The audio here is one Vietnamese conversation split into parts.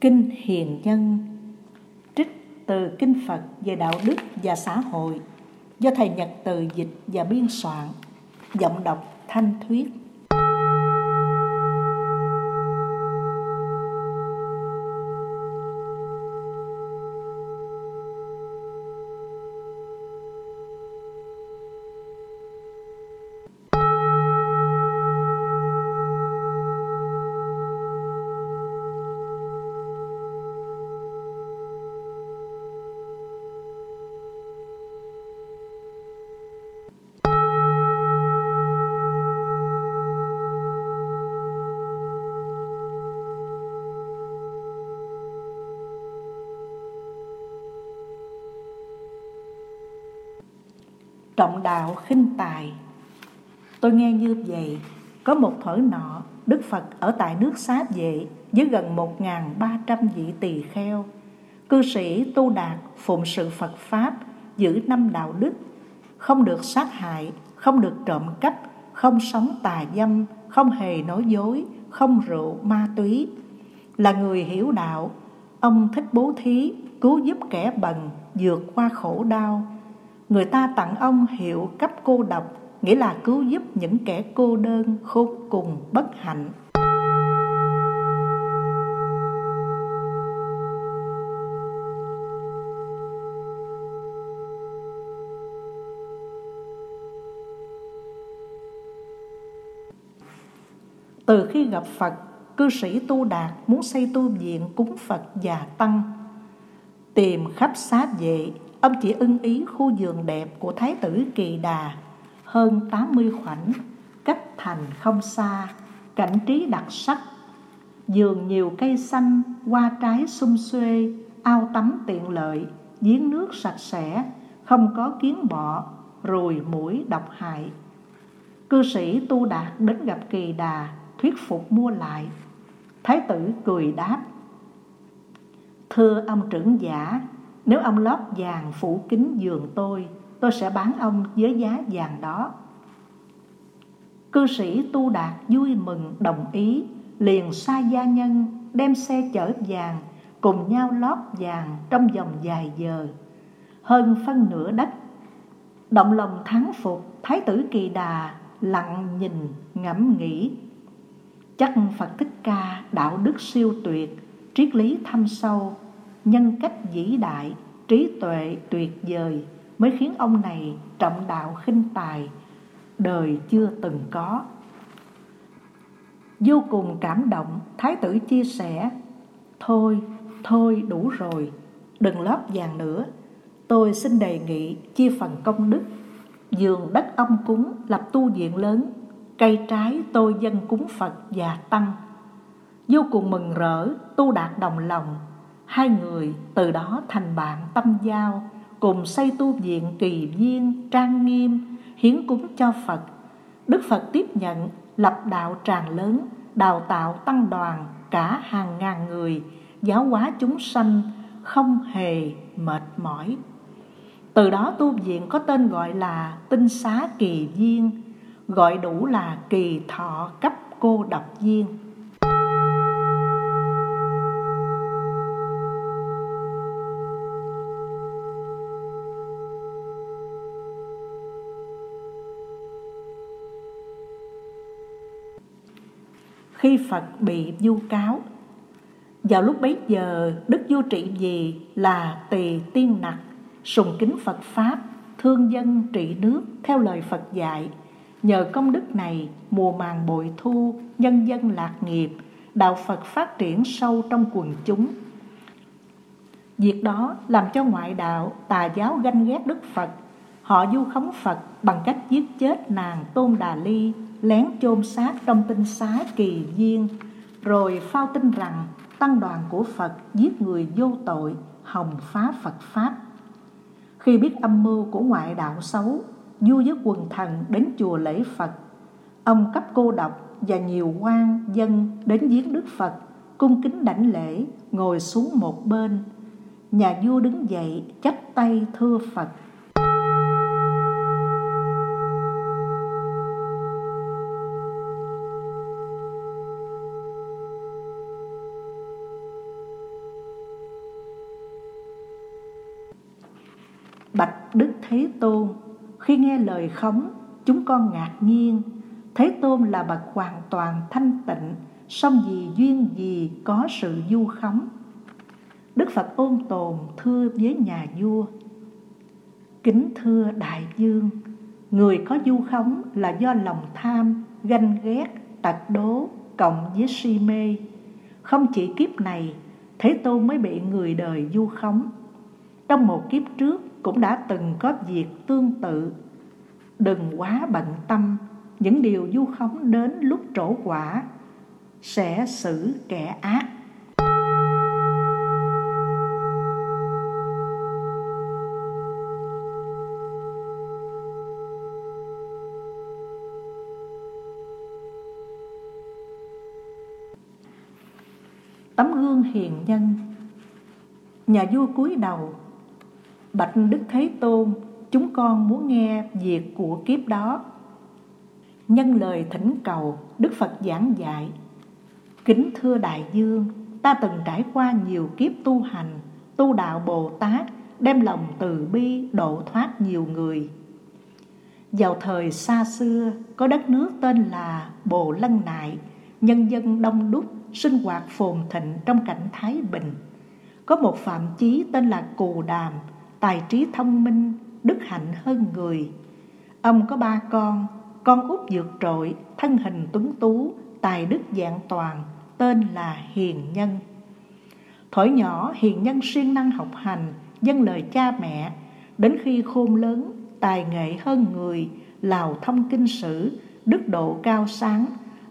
Kinh Hiền Nhân, Trích từ Kinh Phật về đạo đức và xã hội do Thầy Nhật Từ dịch và biên soạn, Giọng đọc Thanh Thuyết. Khinh tài. Tôi nghe như vậy, có một thở nọ, đức phật ở tại nước xá vệ, với gần một ba trăm vị tỳ kheo. Cư sĩ tu đạt phụng sự phật pháp, giữ năm đạo đức, không được sát hại, không được trộm cắp, không sống tà dâm, không hề nói dối, không rượu ma túy. Là người hiểu đạo, ông thích bố thí cứu giúp kẻ bần vượt qua khổ đau người ta tặng ông hiệu cấp cô độc, nghĩa là cứu giúp những kẻ cô đơn, khốn cùng, bất hạnh. Từ khi gặp phật, cư sĩ tu đạt muốn xây tu viện cúng phật và tăng, tìm khắp xá vệ Ông chỉ ưng ý khu vườn đẹp của Thái tử Kỳ Đà Hơn 80 khoảnh, cách thành không xa Cảnh trí đặc sắc Vườn nhiều cây xanh, hoa trái sum xuê Ao tắm tiện lợi, giếng nước sạch sẽ Không có kiến bọ, ruồi mũi độc hại. Cư sĩ Tu Đạt đến gặp Kỳ Đà Thuyết phục mua lại. Thái tử cười đáp Thưa ông trưởng giả nếu ông lót vàng phủ kính giường tôi, tôi sẽ bán ông với giá vàng đó. Cư sĩ Tu Đạt vui mừng đồng ý, liền sai gia nhân đem xe chở vàng cùng nhau lót vàng trong vòng vài giờ. Hơn phân nửa đất, động lòng thắng phục, Thái tử Kỳ Đà lặng nhìn ngẫm nghĩ. Chắc Phật Thích Ca đạo đức siêu tuyệt, triết lý thâm sâu, nhân cách vĩ đại, trí tuệ tuyệt vời mới khiến ông này trọng đạo khinh tài, đời chưa từng có. Vô cùng cảm động, Thái tử chia sẻ, Thôi, thôi đủ rồi, đừng lót vàng nữa. Tôi xin đề nghị chia phần công đức, dường đất ông cúng lập tu viện lớn, cây trái tôi dân cúng Phật và Tăng. Vô cùng mừng rỡ, tu đạt đồng lòng, Hai người từ đó thành bạn tâm giao, Cùng xây tu viện kỳ viên, trang nghiêm, Hiến cúng cho Phật. Đức Phật tiếp nhận, lập đạo tràng lớn, Đào tạo tăng đoàn cả hàng ngàn người, Giáo hóa chúng sanh, không hề mệt mỏi. Từ đó tu viện có tên gọi là Tinh xá kỳ viên, Gọi đủ là kỳ thọ cấp cô độc viên. Khi Phật bị vu cáo. Vào lúc bấy giờ, Đức Vua Trị Vì là tỳ tiên nặc, sùng kính Phật Pháp, thương dân trị nước theo lời Phật dạy. Nhờ công đức này, mùa màng bội thu, nhân dân lạc nghiệp, đạo Phật phát triển sâu trong quần chúng. Việc đó làm cho ngoại đạo, tà giáo ganh ghét Đức Phật. Họ du khống Phật bằng cách giết chết nàng Tôn Đà Ly lén chôn xác trong tinh xá kỳ viên rồi phao tin rằng tăng đoàn của Phật giết người vô tội hồng phá Phật Pháp. Khi biết âm mưu của ngoại đạo xấu, vua với quần thần đến chùa lễ Phật. Ông cấp cô độc và nhiều quan dân đến giếng Đức Phật, cung kính đảnh lễ, ngồi xuống một bên. Nhà vua đứng dậy chắp tay thưa Phật Đức Thế Tôn. Khi nghe lời khống Chúng con ngạc nhiên. Thế Tôn là bậc hoàn toàn thanh tịnh song vì duyên gì có sự du khống? Đức Phật ôn tồn thưa với nhà vua. Kính thưa đại dương Người có du khống là do lòng tham, ganh ghét, tật đố cộng với si mê. Không chỉ kiếp này Thế Tôn mới bị người đời du khống. Trong một kiếp trước cũng đã từng có việc tương tự. Đừng quá bận tâm, Những điều du khống đến lúc trổ quả Sẽ xử kẻ ác. Tấm gương hiền nhân, nhà vua cúi đầu bạch đức thế tôn, chúng con muốn nghe việc của kiếp đó. Nhân lời thỉnh cầu, đức phật giảng dạy, kính thưa đại dương, ta từng trải qua nhiều kiếp tu hành, tu đạo bồ tát, đem lòng từ bi độ thoát nhiều người. Vào thời xa xưa, có đất nước tên là bồ lân nại, nhân dân đông đúc, sinh hoạt phồn thịnh trong cảnh thái bình. Có một phạm chí tên là cù đàm tài trí thông minh đức hạnh hơn người. Ông có ba con con út dược trội thân hình tuấn tú tài đức dạng toàn tên là hiền nhân. Thổi nhỏ hiền nhân siêng năng học hành dân lời cha mẹ. Đến khi khôn lớn tài nghệ hơn người lào thông kinh sử đức độ cao sáng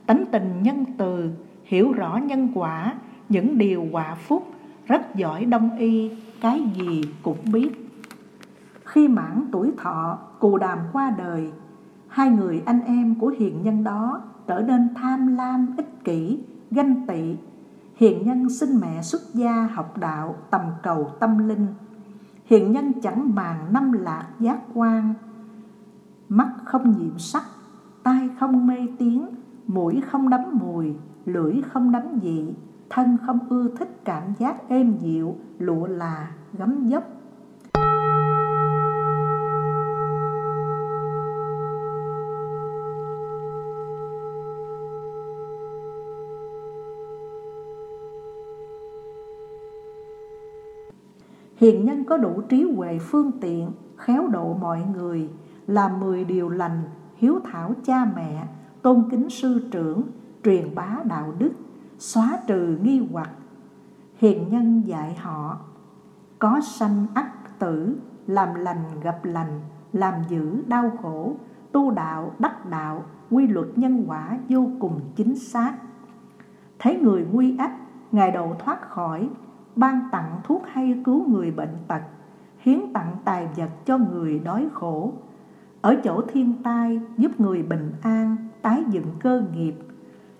tánh tình nhân từ hiểu rõ nhân quả, những điều quả phúc, rất giỏi đông y, cái gì cũng biết. Khi mãn tuổi thọ, cù đàm qua đời, hai người anh em của hiền nhân đó trở nên tham lam, ích kỷ, ganh tị. Hiền nhân xin mẹ xuất gia học đạo tầm cầu tâm linh. Hiền nhân chẳng màng năm lạc giác quan, mắt không nhiễm sắc, tai không mê tiếng, mũi không đắm mùi, lưỡi không đắm dị, thân không ưa thích cảm giác êm dịu, lụa là, gấm dốc. Hiền nhân có đủ trí huệ phương tiện, khéo độ mọi người, làm mười điều lành, hiếu thảo cha mẹ, tôn kính sư trưởng, truyền bá đạo đức, xóa trừ nghi hoặc. Hiền nhân dạy họ, có sanh ắt tử, làm lành gặp lành, làm giữ đau khổ, tu đạo đắc đạo, quy luật nhân quả vô cùng chính xác. Thấy người nguy ách, Ngài đầu thoát khỏi, ban tặng thuốc hay cứu người bệnh tật, hiến tặng tài vật cho người đói khổ. Ở chỗ thiên tai giúp người bình an, tái dựng cơ nghiệp,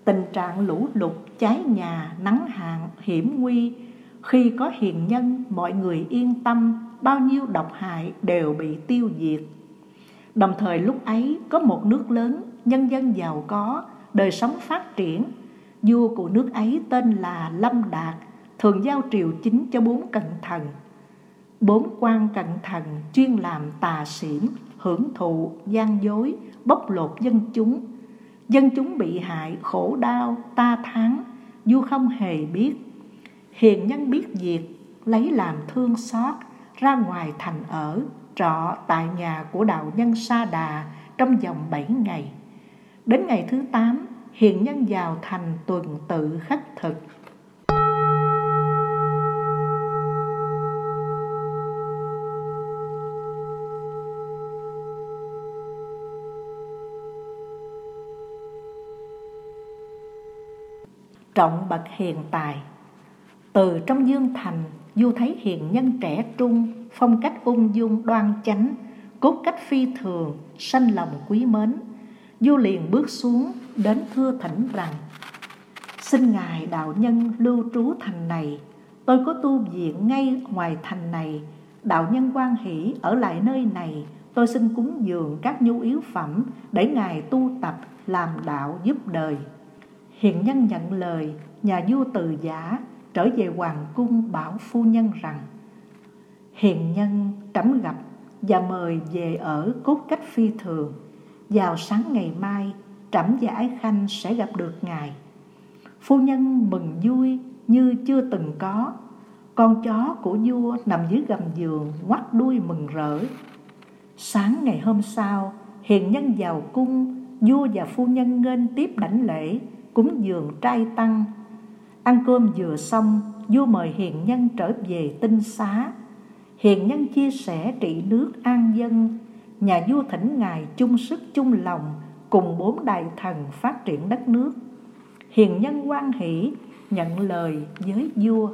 tình trạng lũ lụt, cháy nhà, nắng hạn, hiểm nguy. Khi có hiền nhân, mọi người yên tâm, bao nhiêu độc hại đều bị tiêu diệt. Đồng thời lúc ấy có một nước lớn, nhân dân giàu có, đời sống phát triển. Vua của nước ấy tên là Lâm Đạt, thường giao triều chính cho bốn cận thần. Bốn quan cận thần chuyên làm tà xỉn, hưởng thụ, gian dối, bóc lột dân chúng, Dân chúng bị hại, khổ đau, ta tháng, vua không hề biết. Hiền nhân biết việc, lấy làm thương xót, ra ngoài thành ở, trọ tại nhà của đạo nhân Sa Đà trong vòng bảy ngày. Đến ngày thứ tám, hiền nhân vào thành tuần tự khất thực. Trọng bậc hiền tài. Từ trong dương thành, du thấy hiền nhân trẻ trung, phong cách ung dung đoan chánh, cốt cách phi thường, sanh lòng quý mến. Du liền bước xuống đến thưa thỉnh rằng, xin ngài đạo nhân lưu trú thành này. Tôi có tu viện ngay ngoài thành này. Đạo nhân quan hỷ ở lại nơi này. Tôi xin cúng dường các nhu yếu phẩm để ngài tu tập làm đạo giúp đời. Hiền nhân nhận lời, nhà vua từ giả trở về hoàng cung bảo phu nhân rằng Hiền nhân trẫm gặp và mời về ở cốt cách phi thường. Vào sáng ngày mai, Trẫm và Ái Khanh sẽ gặp được ngài. Phu nhân mừng vui như chưa từng có. Con chó của vua nằm dưới gầm giường ngoắt đuôi mừng rỡ. Sáng ngày hôm sau, hiền nhân vào cung, vua và phu nhân nghênh tiếp đảnh lễ, cúng dường trai tăng. Ăn cơm vừa xong, vua mời hiền nhân trở về tinh xá. Hiền nhân chia sẻ trị nước an dân, nhà vua thỉnh ngài chung sức chung lòng cùng bốn đại thần phát triển đất nước. Hiền nhân quan hỷ nhận lời với vua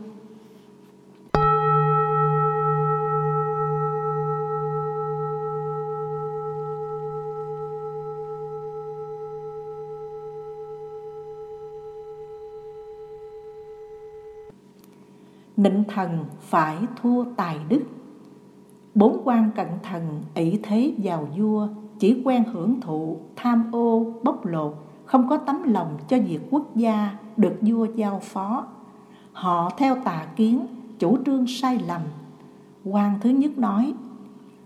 nịnh thần phải thua tài đức. Bốn quan cận thần ỷ thế vào vua, chỉ quen hưởng thụ, tham ô, bóc lột, không có tấm lòng cho việc quốc gia được vua giao phó. Họ theo tà kiến, chủ trương sai lầm. Quan thứ nhất nói,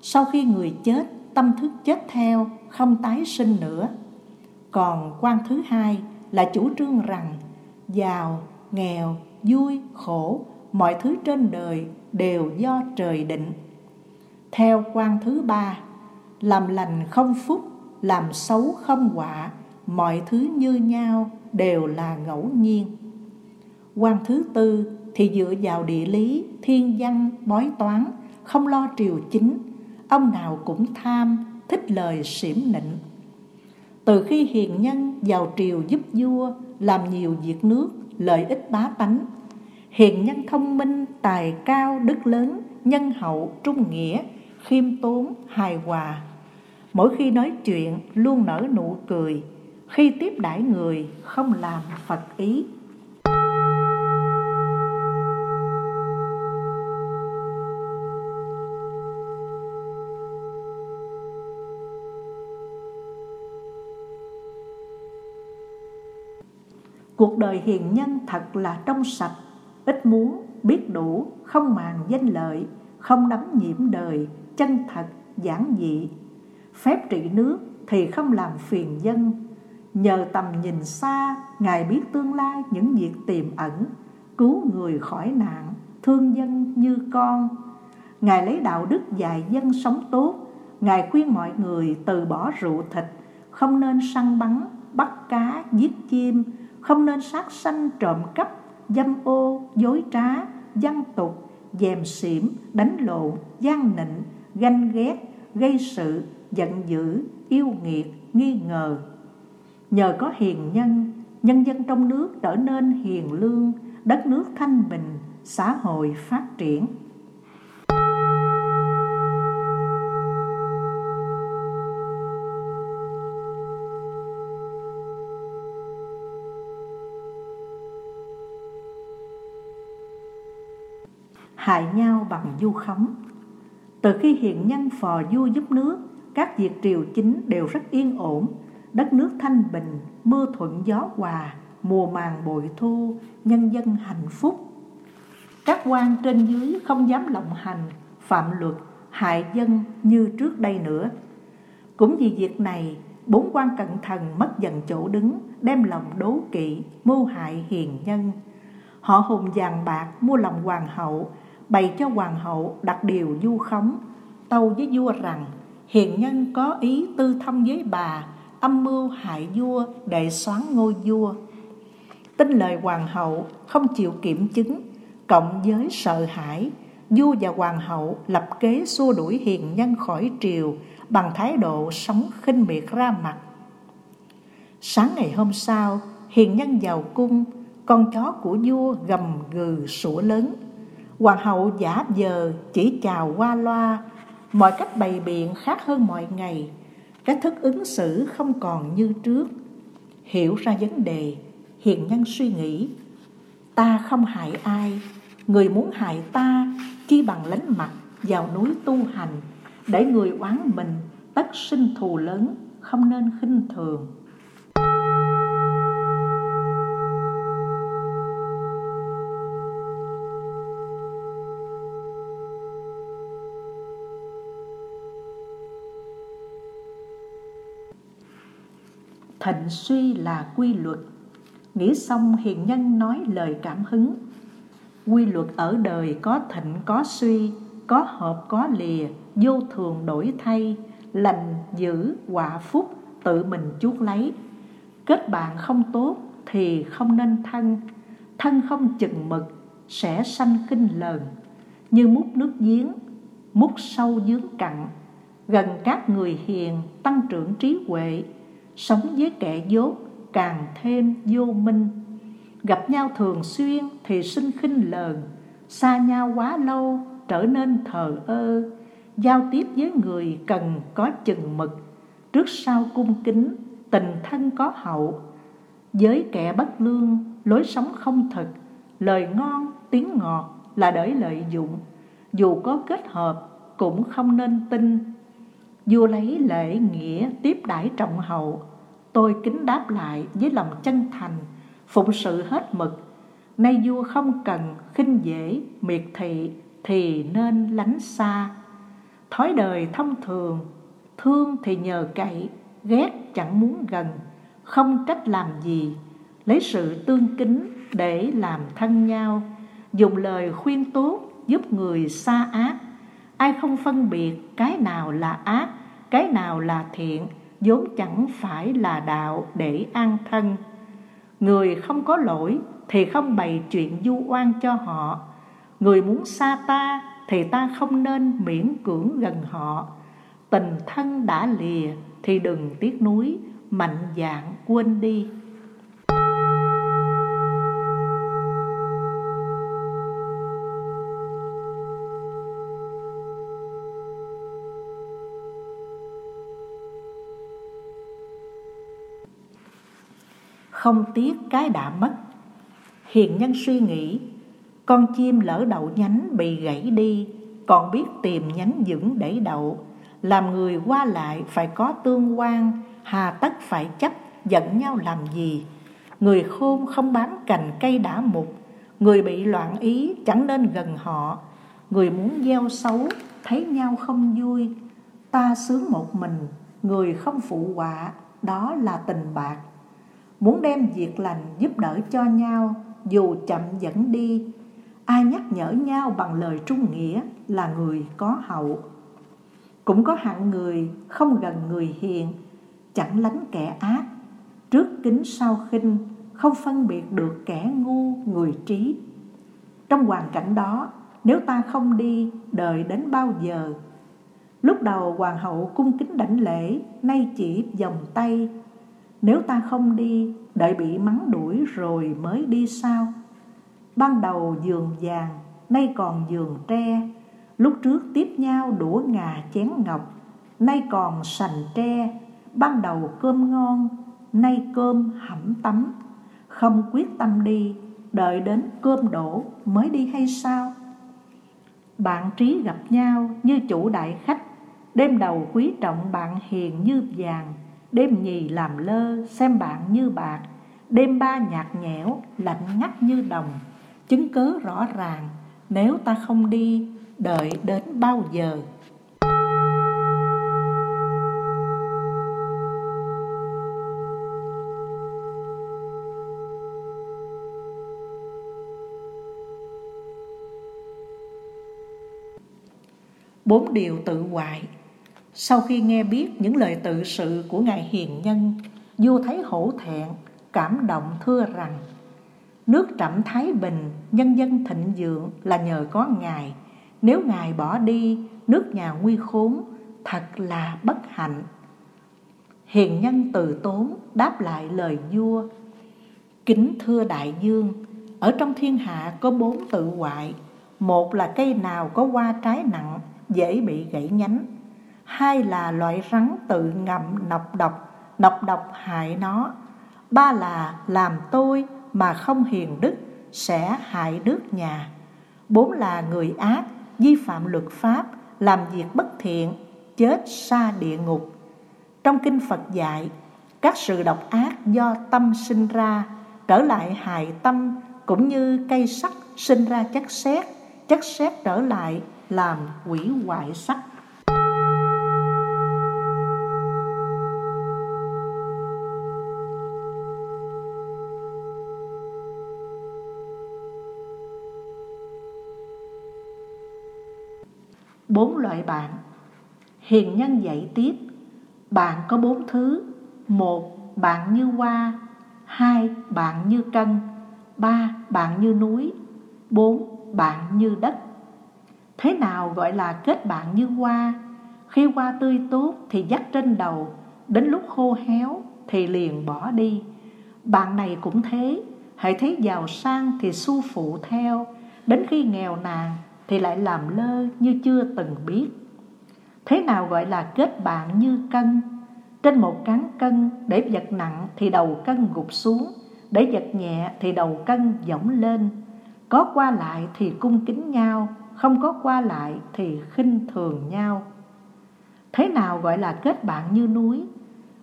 sau khi người chết, tâm thức chết theo, không tái sinh nữa. Còn quan thứ hai là chủ trương rằng, giàu, nghèo, vui, khổ mọi thứ trên đời đều do trời định. Theo quan thứ ba, làm lành không phúc, làm xấu không quả, mọi thứ như nhau đều là ngẫu nhiên. Quan thứ tư thì dựa vào địa lý, thiên văn, bói toán, không lo triều chính, ông nào cũng tham, thích lời xỉm nịnh. Từ khi hiền nhân vào triều giúp vua, làm nhiều việc nước, lợi ích bá tánh, hiền nhân thông minh, tài cao, đức lớn, nhân hậu, trung nghĩa, khiêm tốn, hài hòa. Mỗi khi nói chuyện luôn nở nụ cười, khi tiếp đãi người không làm phật ý. Cuộc đời hiền nhân thật là trong sạch ít muốn, biết đủ, không màng danh lợi, không đắm nhiễm đời, chân thật, giản dị. Phép trị nước thì không làm phiền dân, nhờ tầm nhìn xa, Ngài biết tương lai những việc tiềm ẩn, cứu người khỏi nạn, thương dân như con. Ngài lấy đạo đức dạy dân sống tốt, Ngài khuyên mọi người từ bỏ rượu thịt, không nên săn bắn, bắt cá, giết chim, không nên sát sanh trộm cắp, dâm ô, dối trá, văn tục, dèm xỉm, đánh lộn, gian nịnh, ganh ghét, gây sự, giận dữ, yêu nghiệt, nghi ngờ. Nhờ có hiền nhân, nhân dân trong nước trở nên hiền lương, đất nước thanh bình, xã hội phát triển. Hại nhau bằng du khống. Từ khi hiện nhân phò vua giúp nước, các việc triều chính đều rất yên ổn, đất nước thanh bình, mưa thuận gió hòa, mùa màng bội thu, nhân dân hạnh phúc. Các quan trên dưới không dám lộng hành, phạm luật, hại dân như trước đây nữa. Cũng vì việc này, bốn quan cận thần mất dần chỗ đứng, đem lòng đố kỵ, mưu hại hiền nhân. Họ hùng vàng bạc mua lòng hoàng hậu, bày cho hoàng hậu đặt điều du khống. Tâu với vua rằng, hiền nhân có ý tư thâm với bà, âm mưu hại vua để xoán ngôi vua. Tin lời hoàng hậu, không chịu kiểm chứng, cộng với sợ hãi, vua và hoàng hậu lập kế xua đuổi hiền nhân khỏi triều bằng thái độ sống khinh miệt ra mặt. Sáng ngày hôm sau, hiền nhân vào cung, con chó của vua gầm gừ sủa lớn. Hoàng hậu giả giờ chỉ chào qua loa, mọi cách bày biện khác hơn mọi ngày, cách thức ứng xử không còn như trước. Hiểu ra vấn đề, hiền nhân suy nghĩ, ta không hại ai, người muốn hại ta chi bằng lánh mặt vào núi tu hành, để người oán mình tất sinh thù lớn, không nên khinh thường. Thịnh suy là quy luật. Nghĩ xong hiền nhân nói lời cảm hứng. Quy luật ở đời có thịnh, có suy, có hợp, có lìa, vô thường đổi thay, lành, dữ, quả phúc, tự mình chuốc lấy. Kết bạn không tốt thì không nên thân. Thân không chừng mực, sẽ sanh kinh lờn. Như múc nước giếng, múc sâu dướng cặn. Gần các người hiền, tăng trưởng trí huệ sống với kẻ dốt, càng thêm vô minh. Gặp nhau thường xuyên thì sinh khinh lờn, xa nhau quá lâu trở nên thờ ơ. Giao tiếp với người cần có chừng mực, trước sau cung kính, tình thân có hậu. Với kẻ bất lương, lối sống không thực, lời ngon, tiếng ngọt là để lợi dụng. Dù có kết hợp, cũng không nên tin vua lấy lễ nghĩa tiếp đãi trọng hậu tôi kính đáp lại với lòng chân thành, phụng sự hết mực. Nay vua không cần khinh dễ, miệt thị thì nên lánh xa. Thói đời thông thường, thương thì nhờ cậy, ghét chẳng muốn gần. Không trách làm gì, lấy sự tương kính để làm thân nhau. Dùng lời khuyên tốt giúp người xa ác ai không phân biệt cái nào là ác, cái nào là thiện, vốn chẳng phải là đạo để an thân. Người không có lỗi thì không bày chuyện du oan cho họ. Người muốn xa ta thì ta không nên miễn cưỡng gần họ. Tình thân đã lìa thì đừng tiếc nuối, mạnh dạn quên đi. Không tiếc cái đã mất. Hiền nhân suy nghĩ, con chim lỡ đậu nhánh bị gãy đi, còn biết tìm nhánh vững để đậu. Làm người qua lại phải có tương quan, hà tất phải chấp, giận nhau làm gì? Người khôn không bám cành cây đã mục, người bị loạn ý chẳng nên gần họ. Người muốn gieo xấu, thấy nhau không vui. Ta sướng một mình, người không phụ họa, đó là tình bạc muốn đem việc lành giúp đỡ cho nhau, dù chậm dẫn đi. Ai nhắc nhở nhau bằng lời trung nghĩa là người có hậu. Cũng có hạng người không gần người hiền, chẳng lánh kẻ ác. Trước kính sau khinh, không phân biệt được kẻ ngu, người trí. Trong hoàn cảnh đó, nếu ta không đi, đợi đến bao giờ? Lúc đầu hoàng hậu cung kính đảnh lễ, nay chỉ vòng tay nếu ta không đi, đợi bị mắng đuổi rồi mới đi sao? Ban đầu giường vàng, nay còn giường tre. Lúc trước tiếp nhau đũa ngà chén ngọc, nay còn sành tre. Ban đầu cơm ngon, nay cơm hẩm tắm. Không quyết tâm đi, đợi đến cơm đổ mới đi hay sao? Bạn trí gặp nhau như chủ đại khách, đêm đầu quý trọng bạn hiền như vàng đêm nhì làm lơ, xem bạn như bạc. Đêm ba nhạt nhẽo, lạnh ngắt như đồng. Chứng cớ rõ ràng, nếu ta không đi, đợi đến bao giờ? Bốn điều tự hoại sau khi nghe biết những lời tự sự của ngài hiền nhân, vua thấy hổ thẹn, cảm động thưa rằng, nước trẫm thái bình, nhân dân thịnh vượng là nhờ có ngài. Nếu ngài bỏ đi, nước nhà nguy khốn, thật là bất hạnh. Hiền nhân từ tốn đáp lại lời vua, kính thưa đại dương, ở trong thiên hạ có bốn tự hoại. Một là cây nào có hoa trái nặng, dễ bị gãy nhánh hai là loại rắn tự ngậm nọc độc nọc độc hại nó. Ba là làm tôi mà không hiền đức sẽ hại nước nhà. Bốn là người ác, vi phạm luật pháp, làm việc bất thiện, chết xa địa ngục. Trong kinh phật dạy, các sự độc ác do tâm sinh ra, trở lại hại tâm, cũng như cây sắt sinh ra chất sét. Chất sét trở lại làm quỷ hoại sắt. Bốn loại bạn. Hiền nhân dạy tiếp Bạn có bốn thứ. Một, bạn như hoa. Hai, bạn như cân Ba, bạn như núi. Bốn, bạn như đất. Thế nào gọi là kết bạn như hoa? Khi hoa tươi tốt thì dắt trên đầu Đến lúc khô héo thì liền bỏ đi. Bạn này cũng thế Hãy thấy giàu sang thì su phụ theo. Đến khi nghèo nàn thì lại làm lơ như chưa từng biết. Thế nào gọi là kết bạn như cân? Trên một cán cân, để vật nặng thì đầu cân gục xuống, Để vật nhẹ thì đầu cân dõng lên. Có qua lại thì cung kính nhau, Không có qua lại thì khinh thường nhau. Thế nào gọi là kết bạn như núi?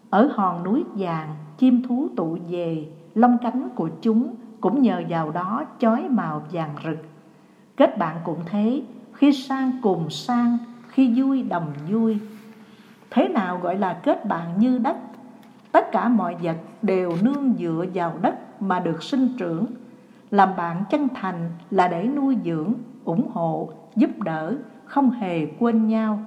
Ở hòn núi vàng, chim thú tụ về, Lông cánh của chúng cũng nhờ vào đó chói màu vàng rực. Kết bạn cũng thế. Khi sang cùng sang Khi vui đồng vui. Thế nào gọi là kết bạn như đất? Tất cả mọi vật đều nương dựa vào đất mà được sinh trưởng. Làm bạn chân thành là để nuôi dưỡng, ủng hộ, giúp đỡ Không hề quên nhau.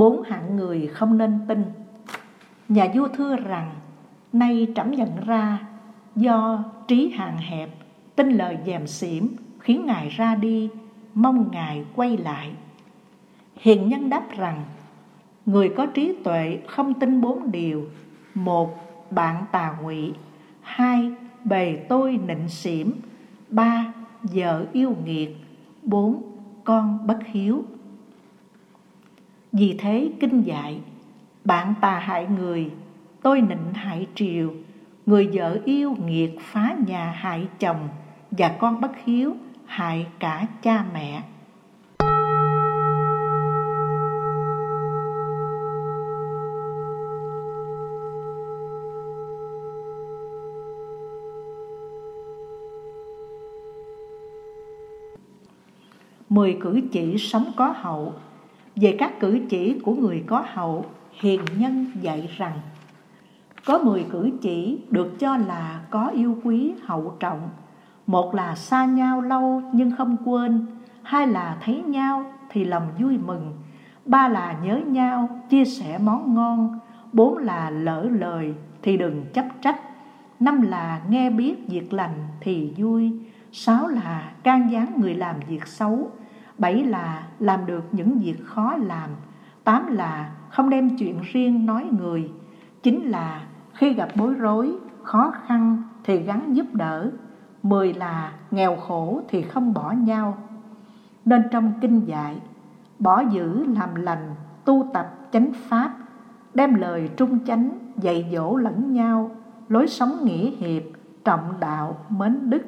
Bốn hạng người không nên tin. Nhà vua thưa rằng, nay trẫm nhận ra do trí hạn hẹp, tin lời dèm xỉm, khiến ngài ra đi, mong ngài quay lại. Hiền nhân đáp rằng, người có trí tuệ không tin bốn điều. Một, bạn tà ngụy. Hai, bề tôi nịnh xỉm. Ba, vợ yêu nghiệt. Bốn, con bất hiếu vì thế kinh dạy, Bạn tà hại người, Tôi nịnh hại triều. Người vợ yêu nghiệt phá nhà hại chồng, Và con bất hiếu hại cả cha mẹ. Mười cử chỉ sống có hậu về các cử chỉ của người có hậu, hiền nhân dạy rằng Có mười cử chỉ được cho là có yêu quý hậu trọng. Một là xa nhau lâu nhưng không quên Hai là thấy nhau thì lòng vui mừng Ba là nhớ nhau chia sẻ món ngon Bốn là lỡ lời thì đừng chấp trách Năm là nghe biết việc lành thì vui Sáu là can gián người làm việc xấu Bảy là làm được những việc khó làm. Tám là không đem chuyện riêng nói người. Chín là khi gặp bối rối, khó khăn thì gắn giúp đỡ. Mười là nghèo khổ thì không bỏ nhau. Nên trong kinh dạy Bỏ giữ làm lành, tu tập chánh pháp Đem lời trung chánh dạy dỗ lẫn nhau Lối sống nghĩa hiệp, trọng đạo, mến đức.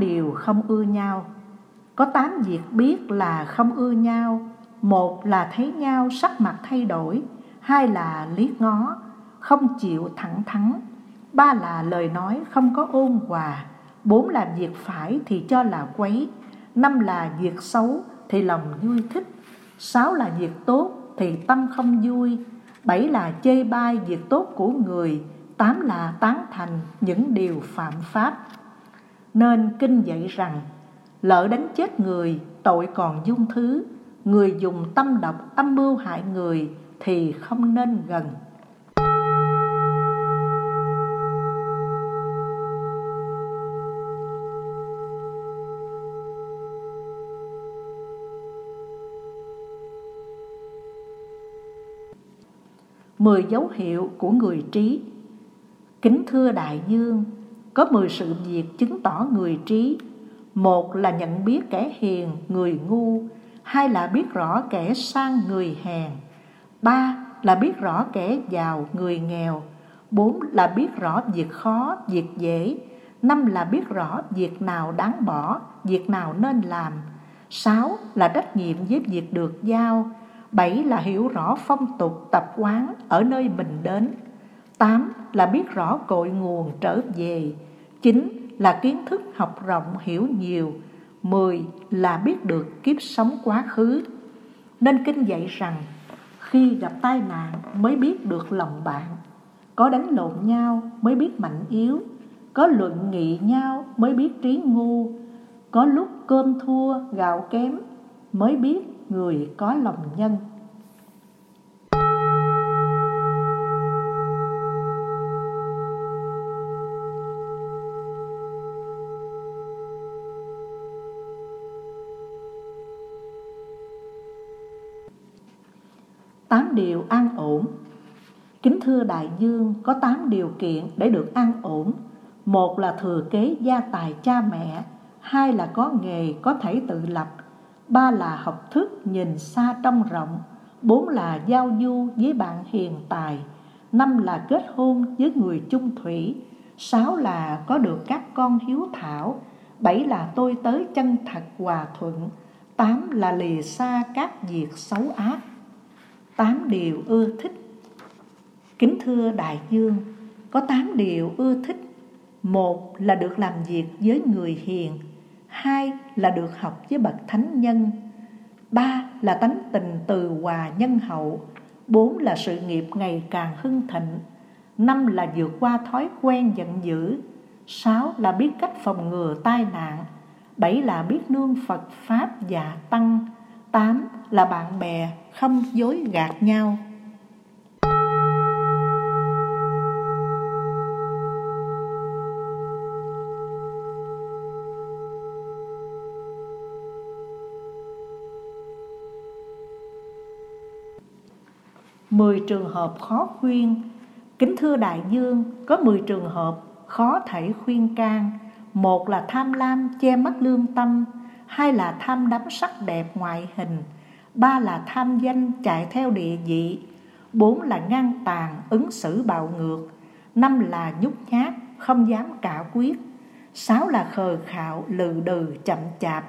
Tám điều không ưa nhau. Có tám việc biết là không ưa nhau. Một là thấy nhau sắc mặt thay đổi. Hai là liếc ngó, Không chịu thẳng thắn. Ba là lời nói không có ôn hòa. Bốn là việc phải thì cho là quấy. Năm là việc xấu thì lòng vui thích. Sáu là việc tốt thì tâm không vui. Bảy là chê bai việc tốt của người. Tám là tán thành những điều phạm pháp nên kinh dạy rằng, Lỡ đánh chết người, tội còn dung thứ. Người dùng tâm độc âm mưu hại người Thì không nên gần. Mười dấu hiệu của người trí. Kính thưa đại dương có 10 sự việc chứng tỏ người trí. Một là nhận biết kẻ hiền, người ngu. Hai là biết rõ kẻ sang, người hèn. Ba là biết rõ kẻ giàu, người nghèo. Bốn là biết rõ việc khó, việc dễ. Năm là biết rõ việc nào đáng bỏ, việc nào nên làm. Sáu là trách nhiệm với việc được giao. Bảy là hiểu rõ phong tục tập quán ở nơi mình đến. Tám là biết rõ cội nguồn trở về. 9 là kiến thức học rộng hiểu nhiều, mười là biết được kiếp sống quá khứ. Nên kinh dạy rằng, khi gặp tai nạn mới biết được lòng bạn. Có đánh lộn nhau mới biết mạnh yếu. Có luận nghị nhau mới biết trí ngu. Có lúc cơm thua, gạo kém mới biết người có lòng nhân. Tám điều an ổn. Kính thưa đại dương, có tám điều kiện để được an ổn. Một là thừa kế gia tài cha mẹ, hai là có nghề, có thể tự lập, ba là học thức nhìn xa trông rộng, bốn là giao du với bạn hiền tài, năm là kết hôn với người chung thủy, sáu là có được các con hiếu thảo, bảy là tôi tới chân thật hòa thuận, tám là lìa xa các việc xấu ác tám điều ưa thích. Kính thưa đại dương có tám điều ưa thích. Một là được làm việc với người hiền, hai là được học với bậc thánh nhân, ba là tánh tình từ hòa nhân hậu, bốn là sự nghiệp ngày càng hưng thịnh, năm là vượt qua thói quen giận dữ, sáu là biết cách phòng ngừa tai nạn, bảy là biết nương phật pháp và tăng, tám là bạn bè không dối gạt nhau. Mười trường hợp khó khuyên. Kính thưa đại dương, có mười trường hợp khó thể khuyên can. Một là tham lam che mất lương tâm Hai là tham đắm sắc đẹp ngoại hình ba là tham danh chạy theo địa vị. Bốn là ngang tàn ứng xử bạo ngược. Năm là nhút nhát, không dám cả quyết. Sáu là khờ khạo, lừ đừ, chậm chạp.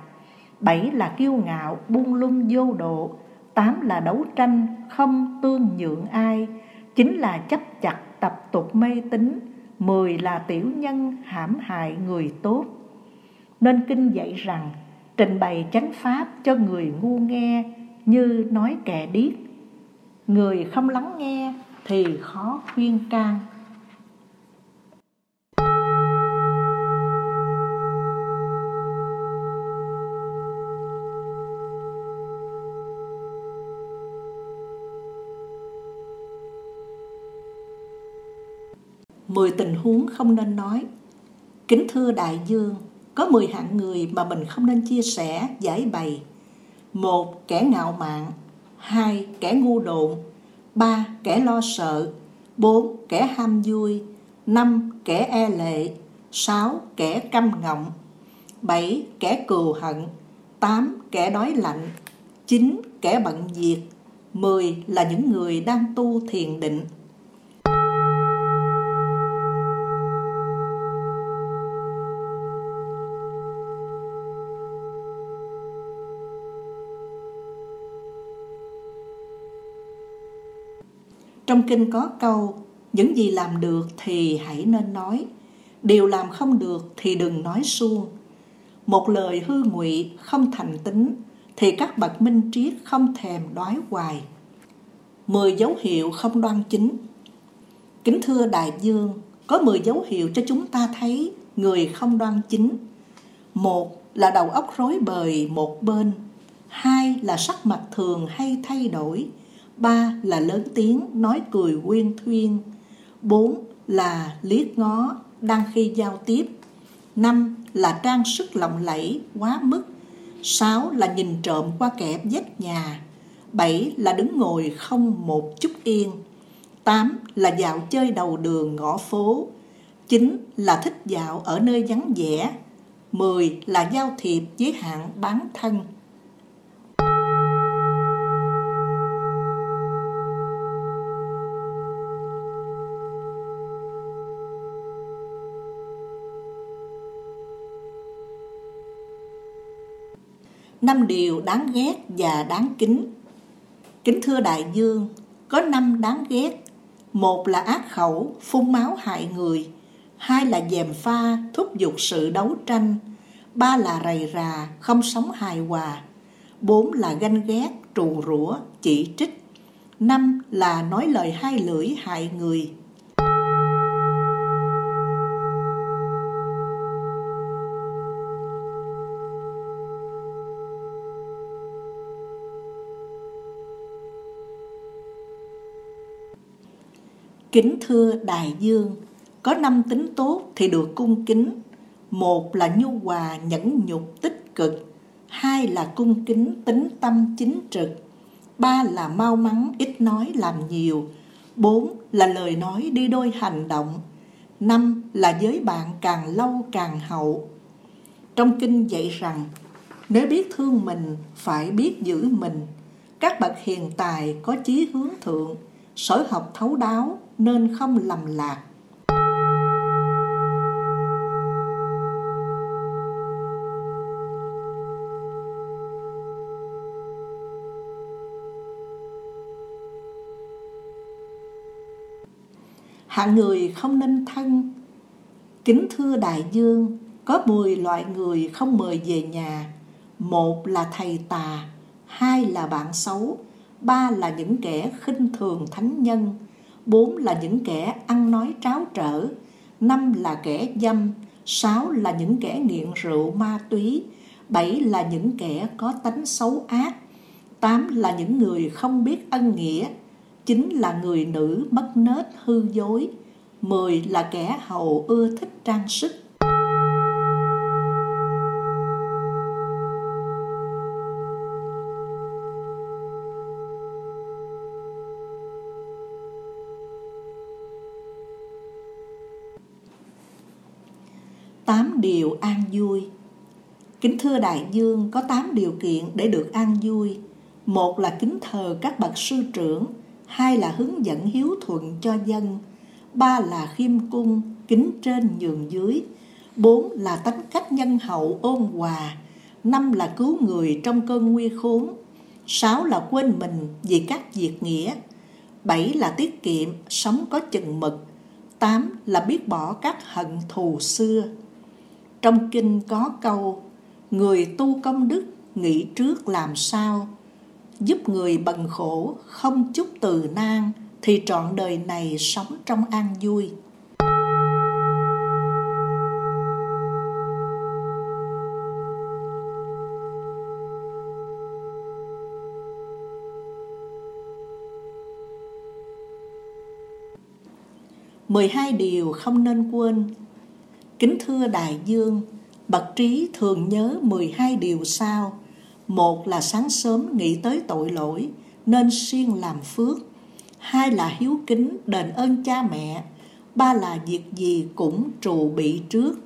Bảy là kiêu ngạo, buông lung vô độ. Tám là đấu tranh, không tương nhượng ai. Chín là chấp chặt, tập tục mê tín. Mười là tiểu nhân, hãm hại người tốt. Nên kinh dạy rằng, trình bày chánh pháp cho người ngu nghe như nói kẻ điếc. Người không lắng nghe thì khó khuyên can. Mười tình huống không nên nói. Kính thưa đại dương Có mười hạng người mà mình không nên chia sẻ, giải bày một kẻ ngạo mạn, hai kẻ ngu độn ba kẻ lo sợ, bốn kẻ ham vui, năm kẻ e lệ, sáu kẻ căm ngọng, bảy kẻ cừu hận, tám kẻ đói lạnh, chín kẻ bận việc, mười là những người đang tu thiền định. Trong kinh có câu, những gì làm được thì hãy nên nói, điều làm không được thì đừng nói suông. Một lời hư ngụy không thành tính thì các bậc minh triết không thèm đói hoài. Mười dấu hiệu không đoan chính Kính thưa đại dương, có mười dấu hiệu cho chúng ta thấy người không đoan chính. Một là đầu óc rối bời một bên. Hai là sắc mặt thường hay thay đổi ba là lớn tiếng nói cười quyên thuyên. Bốn là liếc ngó, đang khi giao tiếp. Năm là trang sức lộng lẫy, quá mức. Sáu là nhìn trộm qua kẻ vách nhà. Bảy là đứng ngồi không một chút yên. Tám là dạo chơi đầu đường ngõ phố. Chín là thích dạo ở nơi vắng vẻ. Mười là giao thiệp với hạng bán thân. Năm điều đáng ghét và đáng kính. Kính thưa đại dương, có năm đáng ghét. Một là ác khẩu, phun máu hại người. Hai là dèm pha, thúc giục sự đấu tranh. Ba là rầy rà, không sống hài hòa. Bốn là ganh ghét, trù rủa, chỉ trích. Năm là nói lời hai lưỡi hại người. Kính thưa đại dương, có năm tính tốt thì được cung kính. Một là nhu hòa nhẫn nhục tích cực, hai là cung kính tính tâm chính trực, ba là mau mắn ít nói làm nhiều, bốn là lời nói đi đôi hành động, năm là giới bạn càng lâu càng hậu. Trong kinh dạy rằng, nếu biết thương mình, phải biết giữ mình. Các bậc hiền tài có chí hướng thượng, sở học thấu đáo nên không lầm lạc. Hạng người không nên thân. Kính thưa đại dương, Có 10 loại người không mời về nhà. Một là thầy tà, Hai là bạn xấu. Ba là những kẻ khinh thường thánh nhân. Bốn là những kẻ ăn nói tráo trở. Năm là kẻ dâm. Sáu là những kẻ nghiện rượu ma túy. Bảy là những kẻ có tánh xấu ác. Tám là những người không biết ân nghĩa. Chín là người nữ mất nết hư dối. Mười là kẻ hầu ưa thích trang sức. Điều an vui Kính thưa đại dương, có tám điều kiện để được an vui. Một là kính thờ các bậc sư trưởng, hai là hướng dẫn hiếu thuận cho dân, ba là khiêm cung, kính trên nhường dưới, bốn là tánh cách nhân hậu ôn hòa, năm là cứu người trong cơn nguy khốn, sáu là quên mình vì các việc nghĩa, bảy là tiết kiệm, sống có chừng mực, tám là biết bỏ các hận thù xưa. Trong kinh có câu, người tu công đức nghĩ trước làm sao, giúp người bần khổ không chút từ nan thì trọn đời này sống trong an vui. mười hai điều không nên quên Kính thưa Đại Dương, Bậc Trí thường nhớ 12 điều sau. Một là sáng sớm nghĩ tới tội lỗi, nên siêng làm phước. Hai là hiếu kính, đền ơn cha mẹ. Ba là việc gì cũng trù bị trước.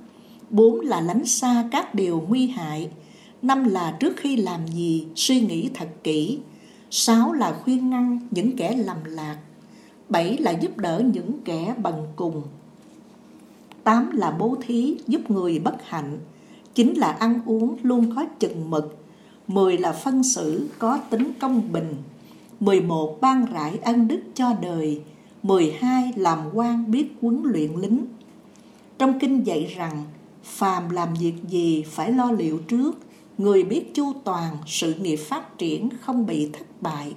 Bốn là lánh xa các điều nguy hại. Năm là trước khi làm gì suy nghĩ thật kỹ. Sáu là khuyên ngăn những kẻ lầm lạc. Bảy là giúp đỡ những kẻ bằng cùng. Tám là bố thí giúp người bất hạnh. Chín là ăn uống luôn có chừng mực. Mười là phân xử có tính công bình. Mười một ban rải ân đức cho đời. Mười hai làm quan biết huấn luyện lính. Trong kinh dạy rằng, phàm làm việc gì phải lo liệu trước, người biết chu toàn, sự nghiệp phát triển không bị thất bại.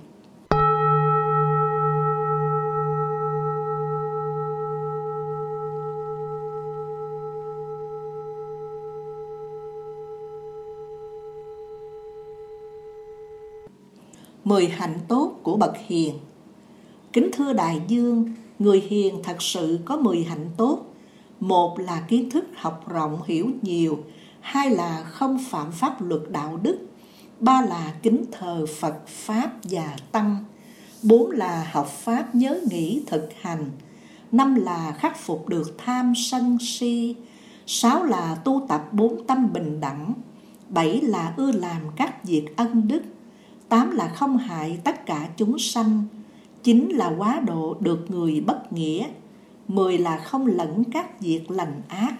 10 hạnh tốt của bậc hiền. Kính thưa đại dương, người hiền thật sự có 10 hạnh tốt. Một là kiến thức học rộng hiểu nhiều, hai là không phạm pháp luật đạo đức, ba là kính thờ Phật Pháp và Tăng, bốn là học Pháp nhớ nghĩ thực hành, năm là khắc phục được tham sân si, sáu là tu tập bốn tâm bình đẳng, bảy là ưa làm các việc ân đức, tám là không hại tất cả chúng sanh. Chín là quá độ được người bất nghĩa. Mười là không lẫn các việc lành ác.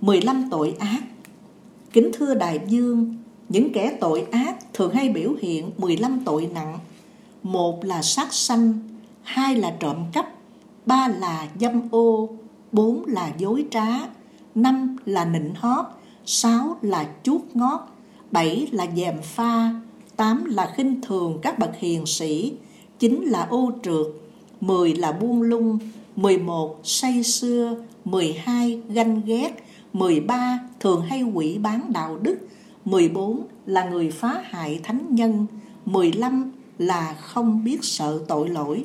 Mười lăm tội ác. Kính thưa đại dương những kẻ tội ác thường hay biểu hiện 15 tội nặng. Một là sát sanh, hai là trộm cắp, ba là dâm ô, bốn là dối trá, năm là nịnh hót, sáu là chuốt ngót, bảy là dèm pha, tám là khinh thường các bậc hiền sĩ, chín là ô trượt, mười là buông lung, mười một say xưa, mười hai ganh ghét, mười ba thường hay quỷ bán đạo đức, mười bốn là người phá hại thánh nhân, mười lăm là không biết sợ tội lỗi.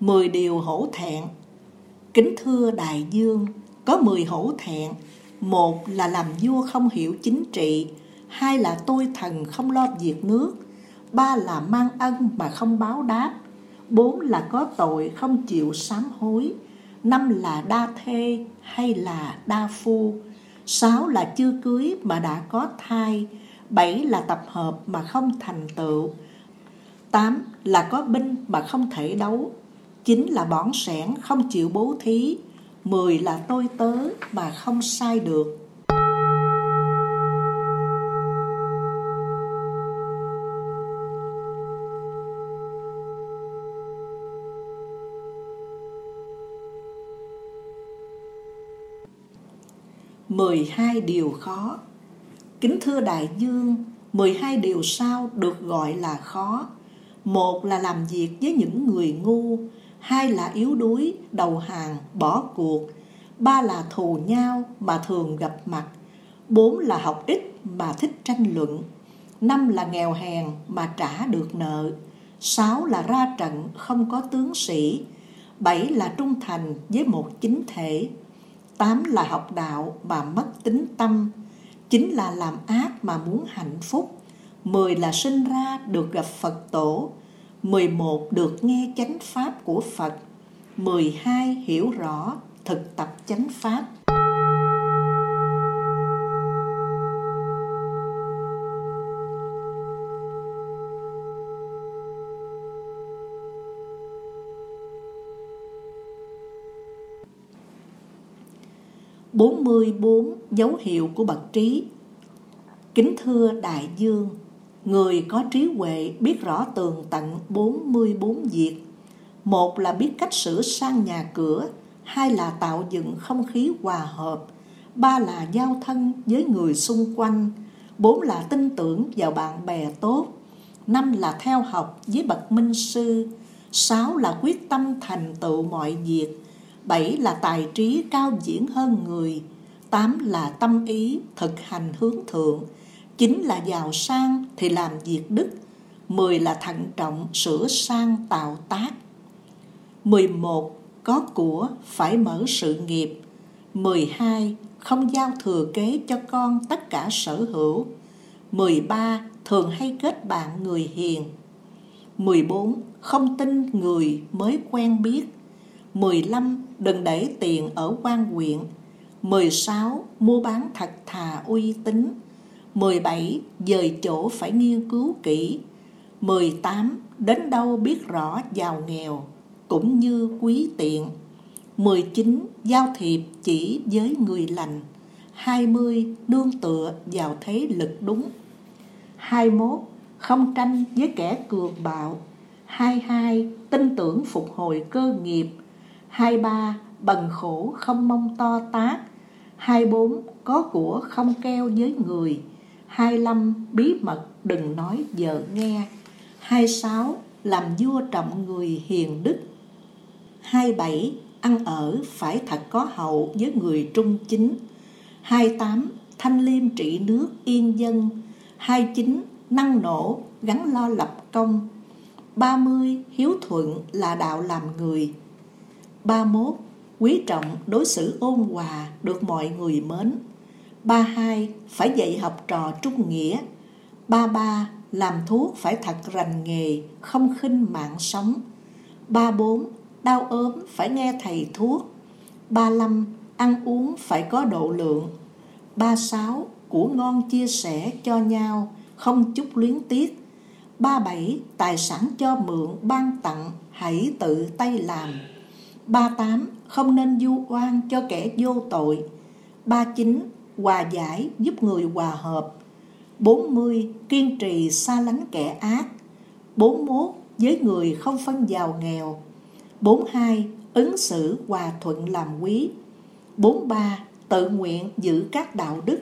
Mười điều hổ thẹn Kính thưa đại dương, có mười hổ thẹn. Một là làm vua không hiểu chính trị, hai là tôi thần không lo việc nước, ba là mang ân mà không báo đáp, bốn là có tội không chịu sám hối, năm là đa thê hay là đa phu, sáu là chưa cưới mà đã có thai, bảy là tập hợp mà không thành tựu, tám là có binh mà không thể đấu, chín là bỏn sẻn không chịu bố thí, mười là tôi tớ mà không sai được. Mười hai điều khó. Kính thưa đại dương, mười hai điều sao được gọi là khó. Một là làm việc với những người ngu, hai là yếu đuối, đầu hàng, bỏ cuộc, ba là thù nhau mà thường gặp mặt, bốn là học ít mà thích tranh luận, năm là nghèo hèn mà trả được nợ, sáu là ra trận không có tướng sĩ, bảy là trung thành với một chính thể, tám là học đạo mà mất tính tâm, chín là làm ác mà muốn hạnh phúc, mười là sinh ra được gặp Phật tổ, 11 được nghe chánh pháp của Phật 12 hiểu rõ thực tập chánh pháp. Bốn mươi bốn dấu hiệu của bậc trí kính thưa đại dương Người có trí huệ biết rõ tường tận 44 việc. Một là biết cách sửa sang nhà cửa, hai là tạo dựng không khí hòa hợp, ba là giao thân với người xung quanh, bốn là tin tưởng vào bạn bè tốt, năm là theo học với bậc minh sư, sáu là quyết tâm thành tựu mọi việc, bảy là tài trí cao diễn hơn người, tám là tâm ý thực hành hướng thượng, Chín là giàu sang thì làm việc đức, mười là thận trọng sửa sang tạo tác. mười một Có của phải mở sự nghiệp. mười hai Không giao thừa kế cho con tất cả sở hữu. mười ba Thường hay kết bạn người hiền. mười bốn Không tin người mới quen biết. mười lăm Đừng để tiền ở quan quyện mười sáu Mua bán thật thà uy tín. 17. Dời chỗ phải nghiên cứu kỹ 18. Đến đâu biết rõ giàu nghèo cũng như quý tiện 19. Giao thiệp chỉ với người lành 20. Nương tựa vào thế lực đúng 21. Không tranh với kẻ cường bạo 22. Tin tưởng phục hồi cơ nghiệp 23. Bần khổ không mong to tác 24. Có của không keo với người 25. Bí mật, đừng nói vợ nghe 26. Làm vua trọng người hiền đức 27. Ăn ở phải thật có hậu với người trung chính 28. Thanh liêm trị nước yên dân 29. Năng nổ, gắn lo lập công 30. Hiếu thuận là đạo làm người 31. Quý trọng đối xử ôn hòa được mọi người mến. Ba hai phải dạy học trò trung nghĩa. Ba ba làm thuốc phải thật rành nghề, không khinh mạng sống. Ba bốn đau ốm phải nghe thầy thuốc. Ba năm ăn uống phải có độ lượng. Ba sáu của ngon chia sẻ cho nhau, không chút luyến tiếc. Ba bảy tài sản cho mượn ban tặng, hãy tự tay làm. Ba tám không nên du oan cho kẻ vô tội ba chín, hòa giải, giúp người hòa hợp 40. Kiên trì xa lánh kẻ ác 41. Với người không phân giàu nghèo 42. Ứng xử hòa thuận làm quý 43. Tự nguyện giữ các đạo đức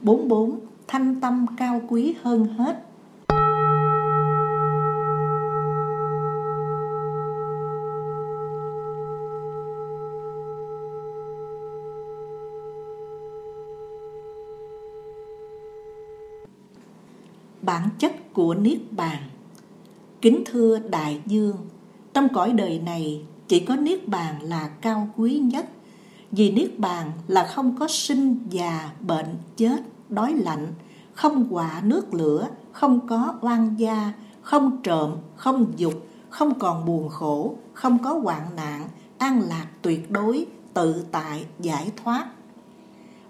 44. Thanh tâm cao quý hơn hết bản chất của niết bàn. Kính thưa đại dương, trong cõi đời này chỉ có niết bàn là cao quý nhất. Vì niết bàn là không có sinh già, bệnh, chết, đói lạnh, không quả nước lửa, không có oan gia, không trộm, không dục, không còn buồn khổ, không có hoạn nạn, an lạc tuyệt đối, tự tại, giải thoát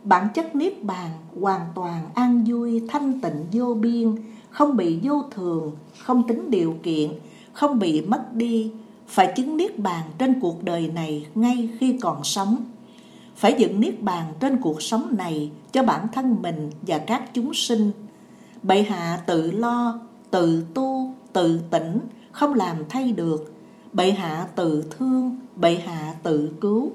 bản chất niết bàn hoàn toàn an vui, thanh tịnh, vô biên, không bị vô thường, không tính điều kiện, không bị mất đi. Phải chứng niết bàn trên cuộc đời này ngay khi còn sống. Phải dựng niết bàn trên cuộc sống này cho bản thân mình và các chúng sinh. Bệ hạ tự lo, tự tu, tự tỉnh, không làm thay được. Bệ hạ tự thương, bệ hạ tự cứu.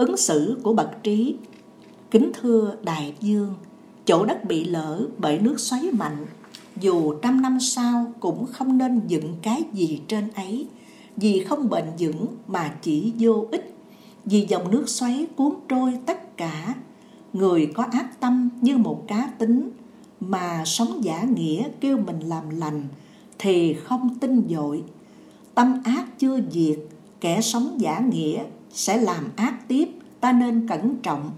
Ứng xử của bậc trí. Kính thưa đại dương, chỗ đất bị lỡ bởi nước xoáy mạnh, dù trăm năm sau cũng không nên dựng cái gì trên ấy. Vì không bền vững mà chỉ vô ích, vì dòng nước xoáy cuốn trôi tất cả. Người có ác tâm như một cá tính, mà sống giả nghĩa kêu mình làm lành thì không tin dội. Tâm ác chưa diệt, kẻ sống giả nghĩa sẽ làm ác tiếp, ta nên cẩn trọng.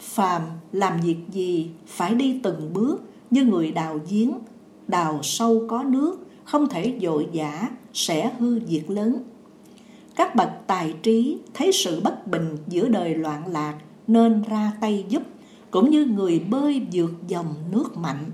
Phàm làm việc gì phải đi từng bước như người đào giếng, đào sâu có nước, không thể dội giả sẽ hư việc lớn. Các bậc tài trí thấy sự bất bình giữa đời loạn lạc nên ra tay giúp, cũng như người bơi vượt dòng nước mạnh.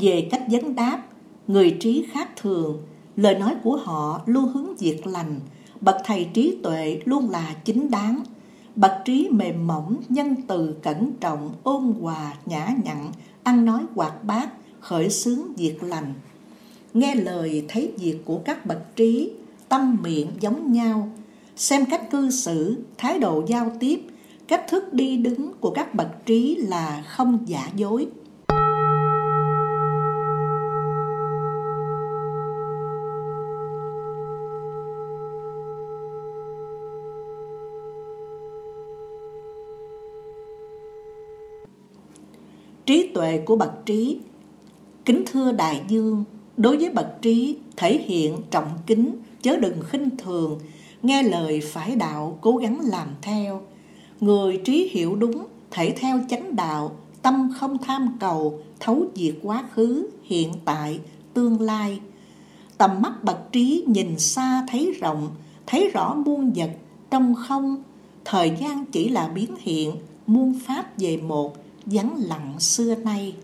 Về cách vấn đáp, người trí khác thường, lời nói của họ luôn hướng việc lành, bậc thầy trí tuệ luôn là chính đáng. Bậc trí mềm mỏng, nhân từ cẩn trọng, ôn hòa, nhã nhặn, ăn nói hoạt bát, khởi xướng việc lành. Nghe lời thấy việc của các bậc trí, tâm miệng giống nhau. Xem cách cư xử, thái độ giao tiếp, cách thức đi đứng của các bậc trí là không giả dối. Trí tuệ của bậc trí. Kính thưa đại dương, đối với bậc trí, thể hiện trọng kính, chớ đừng khinh thường, nghe lời phải đạo cố gắng làm theo. Người trí hiểu đúng, thể theo chánh đạo, tâm không tham cầu, thấu diệt quá khứ, hiện tại, tương lai. Tầm mắt bậc trí nhìn xa thấy rộng, thấy rõ muôn vật trong không. Thời gian chỉ là biến hiện, muôn pháp về một vắng lặng xưa nay.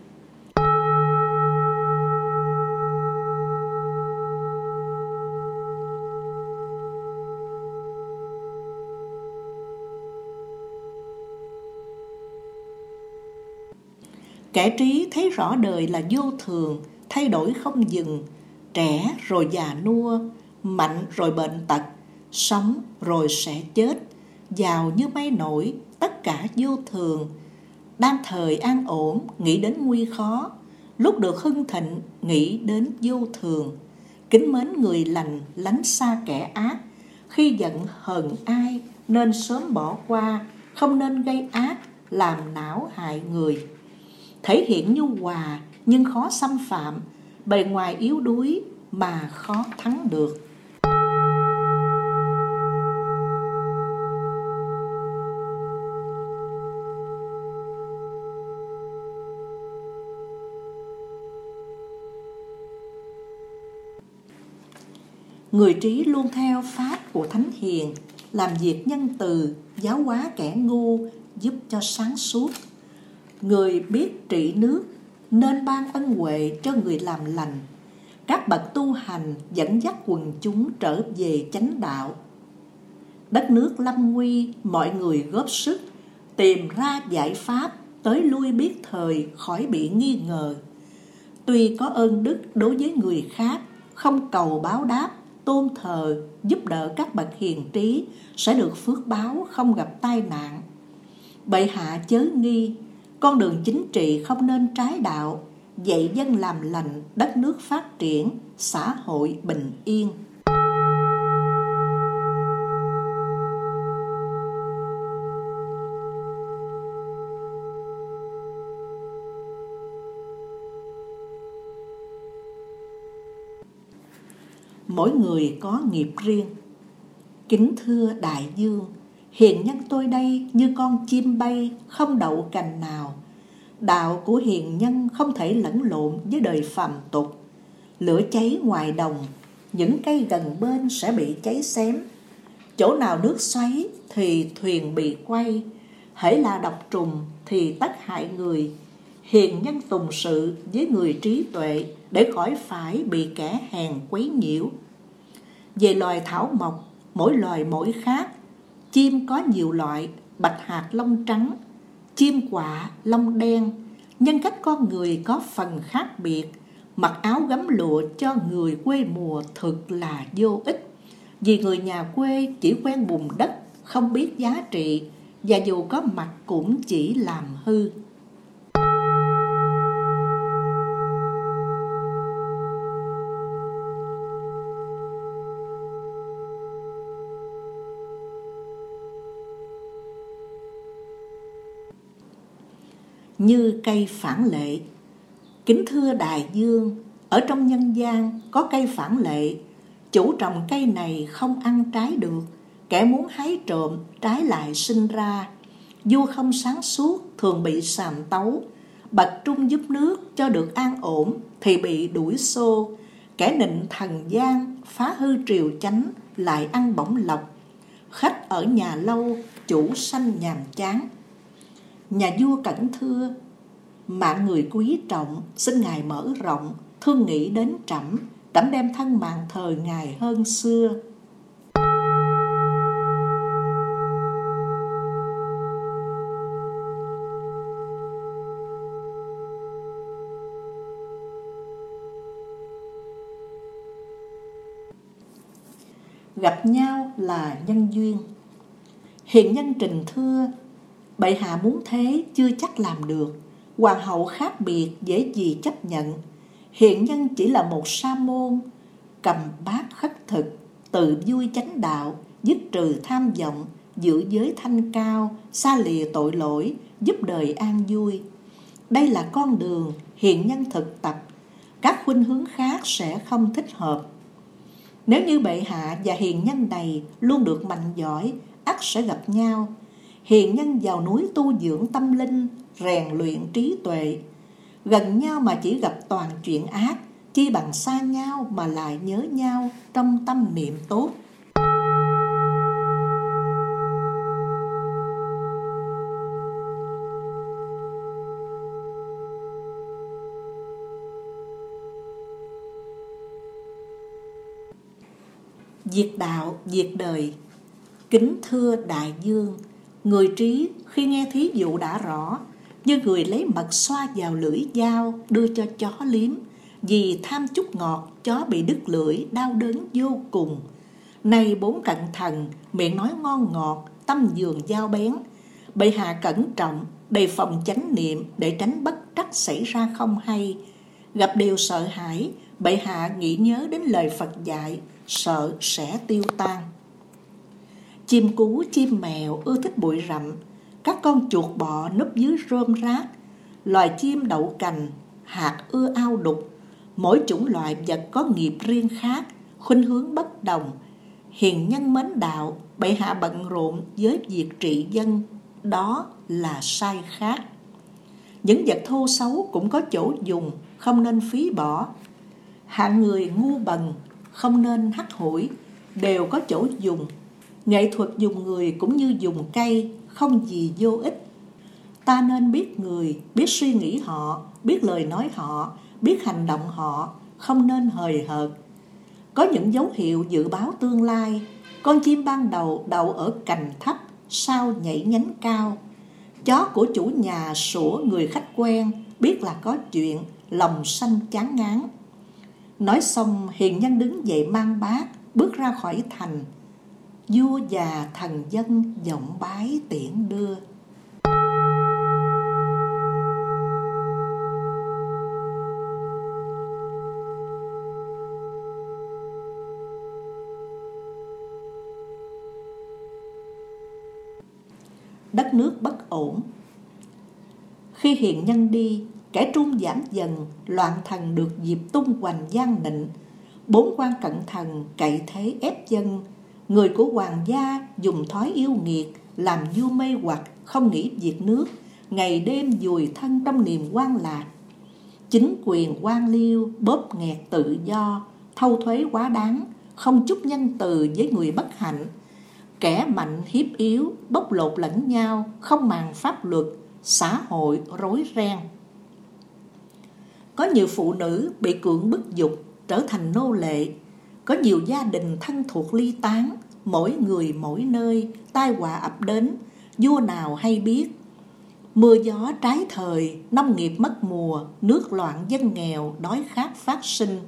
Kẻ trí thấy rõ đời là vô thường, thay đổi không dừng. Trẻ rồi già nua, mạnh rồi bệnh tật, sống rồi sẽ chết. Giàu như mây nổi, tất cả vô thường đang thời an ổn nghĩ đến nguy khó. Lúc được hưng thịnh nghĩ đến vô thường. Kính mến người lành lánh xa kẻ ác. Khi giận hờn ai nên sớm bỏ qua. Không nên gây ác làm não hại người. Thể hiện nhu hòa nhưng khó xâm phạm, bề ngoài yếu đuối mà khó thắng được. Người trí luôn theo pháp của Thánh Hiền, làm việc nhân từ, giáo hóa kẻ ngu, giúp cho sáng suốt. Người biết trị nước, nên ban ân huệ cho người làm lành. Các bậc tu hành dẫn dắt quần chúng trở về chánh đạo. Đất nước lâm nguy, mọi người góp sức, tìm ra giải pháp tới lui biết thời khỏi bị nghi ngờ. Tuy có ơn đức đối với người khác, không cầu báo đáp, tôn thờ, giúp đỡ các bậc hiền trí sẽ được phước báo không gặp tai nạn. Bệ hạ chớ nghi, con đường chính trị không nên trái đạo, dạy dân làm lành, đất nước phát triển, xã hội bình yên. Mỗi người có nghiệp riêng. Kính thưa đại dương, hiền nhân tôi đây như con chim bay không đậu cành nào. Đạo của hiền nhân không thể lẫn lộn với đời phàm tục. Lửa cháy ngoài đồng, những cây gần bên sẽ bị cháy xém. Chỗ nào nước xoáy thì thuyền bị quay, hễ là độc trùng thì tất hại người. Hiền nhân tùng sự với người trí tuệ để khỏi phải bị kẻ hèn quấy nhiễu. Về loài thảo mộc, mỗi loài mỗi khác, chim có nhiều loại, bạch hạt lông trắng, chim quạ lông đen, nhân cách con người có phần khác biệt, mặc áo gấm lụa cho người quê mùa thực là vô ích. Vì người nhà quê chỉ quen bùn đất, không biết giá trị, và dù có mặt cũng chỉ làm hư. Như cây phản lệ. Kính thưa đại dương, ở trong nhân gian có cây phản lệ, chủ trồng cây này không ăn trái được, kẻ muốn hái trộm trái lại sinh ra. Vua không sáng suốt thường bị sàm tấu, bạch trung giúp nước cho được an ổn thì bị đuổi xô, kẻ nịnh thần gian phá hư triều chánh lại ăn bổng lộc. Khách ở nhà lâu, chủ sanh nhàm chán nhà vua cẩn thưa, mạng người quý trọng, xin ngài mở rộng, thương nghĩ đến trẫm trẫm đem thân mạng thời ngài hơn xưa. Gặp nhau là nhân duyên. Hiện nhân trình thưa Bệ hạ muốn thế chưa chắc làm được. Hoàng hậu khác biệt dễ gì chấp nhận. Hiện nhân chỉ là một sa môn, cầm bát khất thực, tự vui chánh đạo, dứt trừ tham vọng, giữ giới thanh cao, xa lìa tội lỗi, giúp đời an vui. Đây là con đường hiện nhân thực tập, các khuynh hướng khác sẽ không thích hợp. Nếu như bệ hạ và hiền nhân này luôn được mạnh giỏi, ắt sẽ gặp nhau, hiền nhân vào núi tu dưỡng tâm linh, rèn luyện trí tuệ. Gần nhau mà chỉ gặp toàn chuyện ác, chi bằng xa nhau mà lại nhớ nhau trong tâm niệm tốt. Diệt đạo, diệt đời Kính thưa đại dương Người trí khi nghe thí dụ đã rõ, như người lấy mật xoa vào lưỡi dao đưa cho chó liếm, vì tham chút ngọt, chó bị đứt lưỡi, đau đớn vô cùng. nay bốn cận thần, miệng nói ngon ngọt, tâm dường dao bén. Bệ hạ cẩn trọng, đề phòng chánh niệm để tránh bất trắc xảy ra không hay. Gặp điều sợ hãi, bệ hạ nghĩ nhớ đến lời Phật dạy, sợ sẽ tiêu tan. Chim cú, chim mèo ưa thích bụi rậm, các con chuột bọ núp dưới rơm rác. loài chim đậu cành, hạt ưa ao đục, mỗi chủng loại vật có nghiệp riêng khác, khuynh hướng bất đồng. Hiền nhân mến đạo, bệ hạ bận rộn với việc trị dân, đó là sai khác. Những vật thô xấu cũng có chỗ dùng, không nên phí bỏ. Hạng người ngu bần, không nên hắt hủi, đều có chỗ dùng. Nghệ thuật dùng người cũng như dùng cây, không gì vô ích. Ta nên biết người, biết suy nghĩ họ, biết lời nói họ, biết hành động họ, không nên hời hợt. Có những dấu hiệu dự báo tương lai, con chim ban đầu đậu ở cành thấp, sau nhảy nhánh cao. Chó của chủ nhà sủa người khách quen, biết là có chuyện, lòng xanh chán ngán. Nói xong, hiền nhân đứng dậy mang bát, bước ra khỏi thành. Vua già thần dân giọng bái tiễn đưa. đất nước bất ổn. Khi hiện nhân đi, kẻ trung giảm dần, loạn thần được dịp tung hoành gian định. Bốn quan cận thần cậy thế ép dân, người của hoàng gia dùng thói yêu nghiệt, làm du mê hoặc, không nghĩ việc nước, ngày đêm dùi thân trong niềm quan lạc. Chính quyền quan liêu bóp nghẹt tự do, thâu thuế quá đáng, không chút nhân từ với người bất hạnh, kẻ mạnh hiếp yếu, bóc lột lẫn nhau, không màng pháp luật, xã hội rối ren. Có nhiều phụ nữ bị cưỡng bức dục, trở thành nô lệ. Có nhiều gia đình thân thuộc ly tán, mỗi người mỗi nơi, tai họa ập đến, vua nào hay biết. Mưa gió trái thời, nông nghiệp mất mùa, nước loạn dân nghèo, đói khát phát sinh.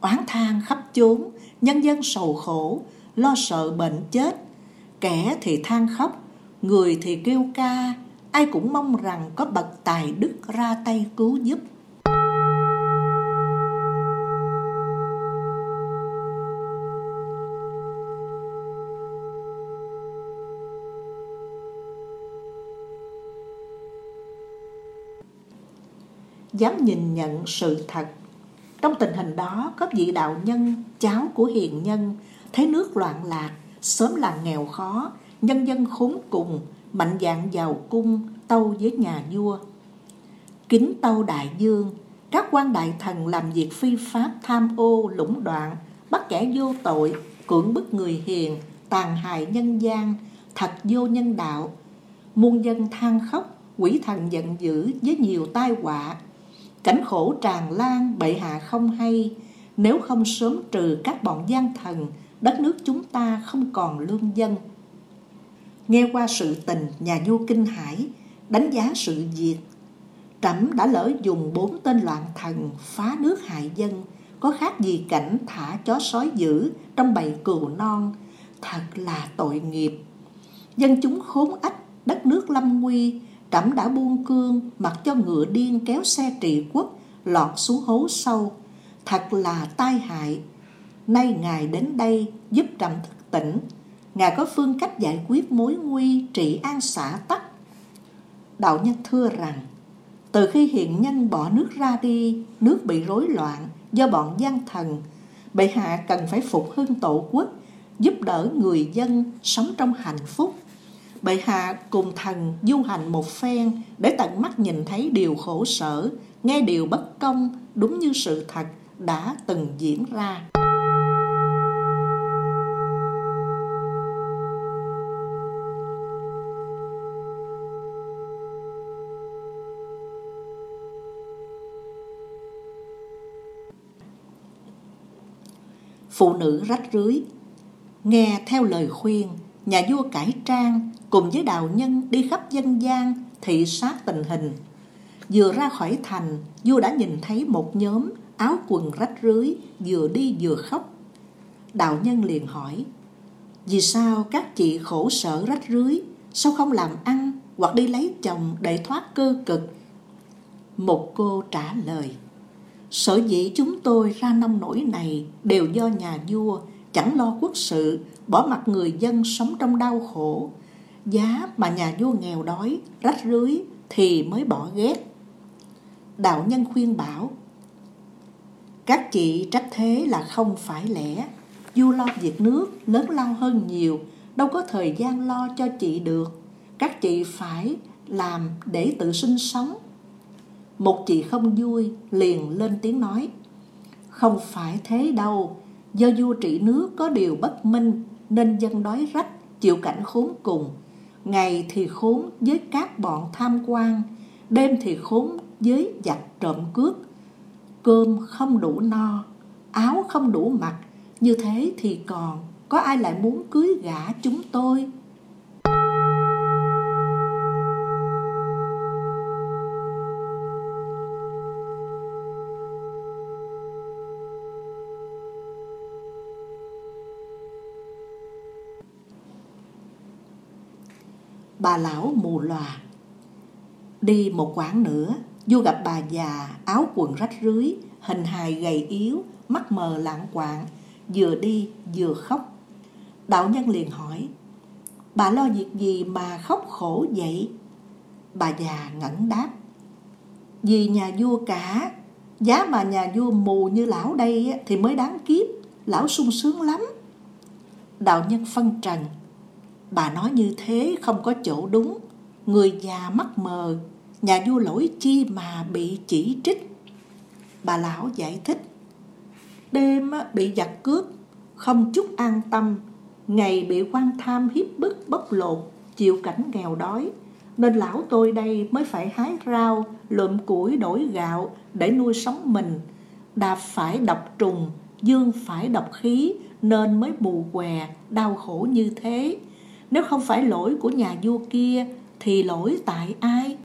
Oán than khắp chốn, nhân dân sầu khổ, lo sợ bệnh chết, Kẻ thì than khóc, người thì kêu ca, ai cũng mong rằng có bậc tài đức ra tay cứu giúp. Dám nhìn nhận sự thật. Trong tình hình đó, có vị đạo nhân, cháu của hiền nhân, thấy nước loạn lạc, sớm là nghèo khó, nhân dân khốn cùng, mạnh dạng giàu cung, tâu với nhà vua. Kính tâu đại dương, các quan đại thần làm việc phi pháp tham ô lũng đoạn, bắt kẻ vô tội, cưỡng bức người hiền, tàn hại nhân gian, thật vô nhân đạo. Muôn dân than khóc, quỷ thần giận dữ với nhiều tai họa. Cảnh khổ tràn lan, bệ hạ không hay, nếu không sớm trừ các bọn gian thần, đất nước chúng ta không còn lương dân. Nghe qua sự tình nhà vua kinh hải, đánh giá sự việc, Trẫm đã lỡ dùng bốn tên loạn thần phá nước hại dân, có khác gì cảnh thả chó sói dữ trong bầy cừu non, thật là tội nghiệp. Dân chúng khốn ách, đất nước lâm nguy, trẫm đã buông cương, mặc cho ngựa điên kéo xe trị quốc, lọt xuống hố sâu. Thật là tai hại, Nay Ngài đến đây giúp trẫm thức tỉnh, Ngài có phương cách giải quyết mối nguy trị an xã tắc. Đạo nhân thưa rằng, từ khi hiện nhân bỏ nước ra đi, nước bị rối loạn do bọn gian thần, bệ hạ cần phải phục hưng tổ quốc, giúp đỡ người dân sống trong hạnh phúc. Bệ hạ cùng thần du hành một phen để tận mắt nhìn thấy điều khổ sở, nghe điều bất công đúng như sự thật đã từng diễn ra. phụ nữ rách rưới. Nghe theo lời khuyên, nhà vua cải trang cùng với đạo nhân đi khắp dân gian thị sát tình hình. Vừa ra khỏi thành, vua đã nhìn thấy một nhóm áo quần rách rưới vừa đi vừa khóc. Đạo nhân liền hỏi, vì sao các chị khổ sở rách rưới, sao không làm ăn hoặc đi lấy chồng để thoát cơ cực? Một cô trả lời, Sở dĩ chúng tôi ra nông nổi này đều do nhà vua chẳng lo quốc sự, bỏ mặt người dân sống trong đau khổ. Giá mà nhà vua nghèo đói, rách rưới thì mới bỏ ghét. đạo nhân khuyên bảo các chị trách thế là không phải lẽ vua lo việc nước lớn lao hơn nhiều đâu có thời gian lo cho chị được các chị phải làm để tự sinh sống một chị không vui liền lên tiếng nói không phải thế đâu do vua trị nước có điều bất minh, nên dân đói rách, chịu cảnh khốn cùng. Ngày thì khốn với các bọn tham quan, đêm thì khốn với giặc trộm cướp. Cơm không đủ no, áo không đủ mặc, như thế thì còn có ai lại muốn cưới gả chúng tôi? Bà lão mù lòa đi một quãng nữa, vua gặp bà già, áo quần rách rưới, hình hài gầy yếu, mắt mờ lạng quạng vừa đi vừa khóc. Đạo nhân liền hỏi, bà lo việc gì mà khóc khổ vậy? Bà già ngẩn đáp, vì nhà vua cả, giá mà nhà vua mù như lão đây thì mới đáng kiếp, lão sung sướng lắm. Đạo nhân phân trần bà nói như thế không có chỗ đúng. Người già mắt mờ, nhà vua lỗi chi mà bị chỉ trích. Bà lão giải thích, đêm bị giặc cướp, không chút an tâm, ngày bị quan tham hiếp bức bóc lột, chịu cảnh nghèo đói, nên lão tôi đây mới phải hái rau, lượm củi đổi gạo để nuôi sống mình. Đạp phải độc trùng, dương phải độc khí, nên mới mù què, đau khổ như thế nếu không phải lỗi của nhà vua kia thì lỗi tại ai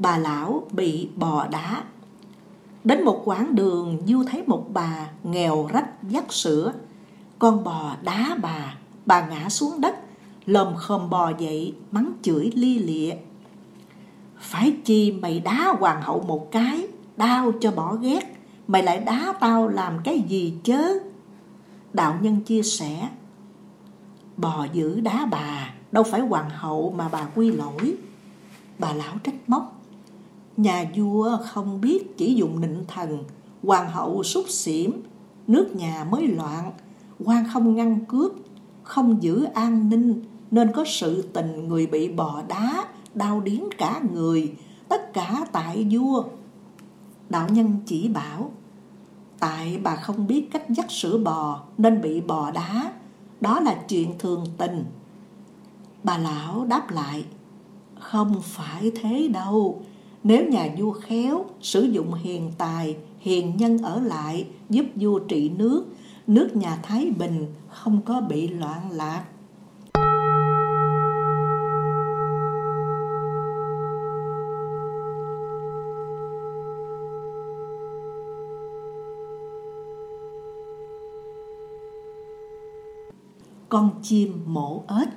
bà lão bị bò đá. Đến một quãng đường, Du thấy một bà nghèo rách dắt sữa. Con bò đá bà, bà ngã xuống đất, lồm khom bò dậy, mắng chửi li lịa. Phải chi mày đá hoàng hậu một cái, đau cho bỏ ghét, mày lại đá tao làm cái gì chớ? Đạo nhân chia sẻ, bò giữ đá bà, đâu phải hoàng hậu mà bà quy lỗi. Bà lão trách móc, Nhà vua không biết chỉ dùng nịnh thần, hoàng hậu xúc xỉm, nước nhà mới loạn, quan không ngăn cướp, không giữ an ninh, nên có sự tình người bị bò đá, đau điếng cả người, tất cả tại vua. Đạo nhân chỉ bảo, tại bà không biết cách dắt sữa bò nên bị bò đá, đó là chuyện thường tình. Bà lão đáp lại, không phải thế đâu, nếu nhà vua khéo, sử dụng hiền tài, hiền nhân ở lại, giúp vua trị nước, nước nhà Thái Bình không có bị loạn lạc. Con chim mổ ếch.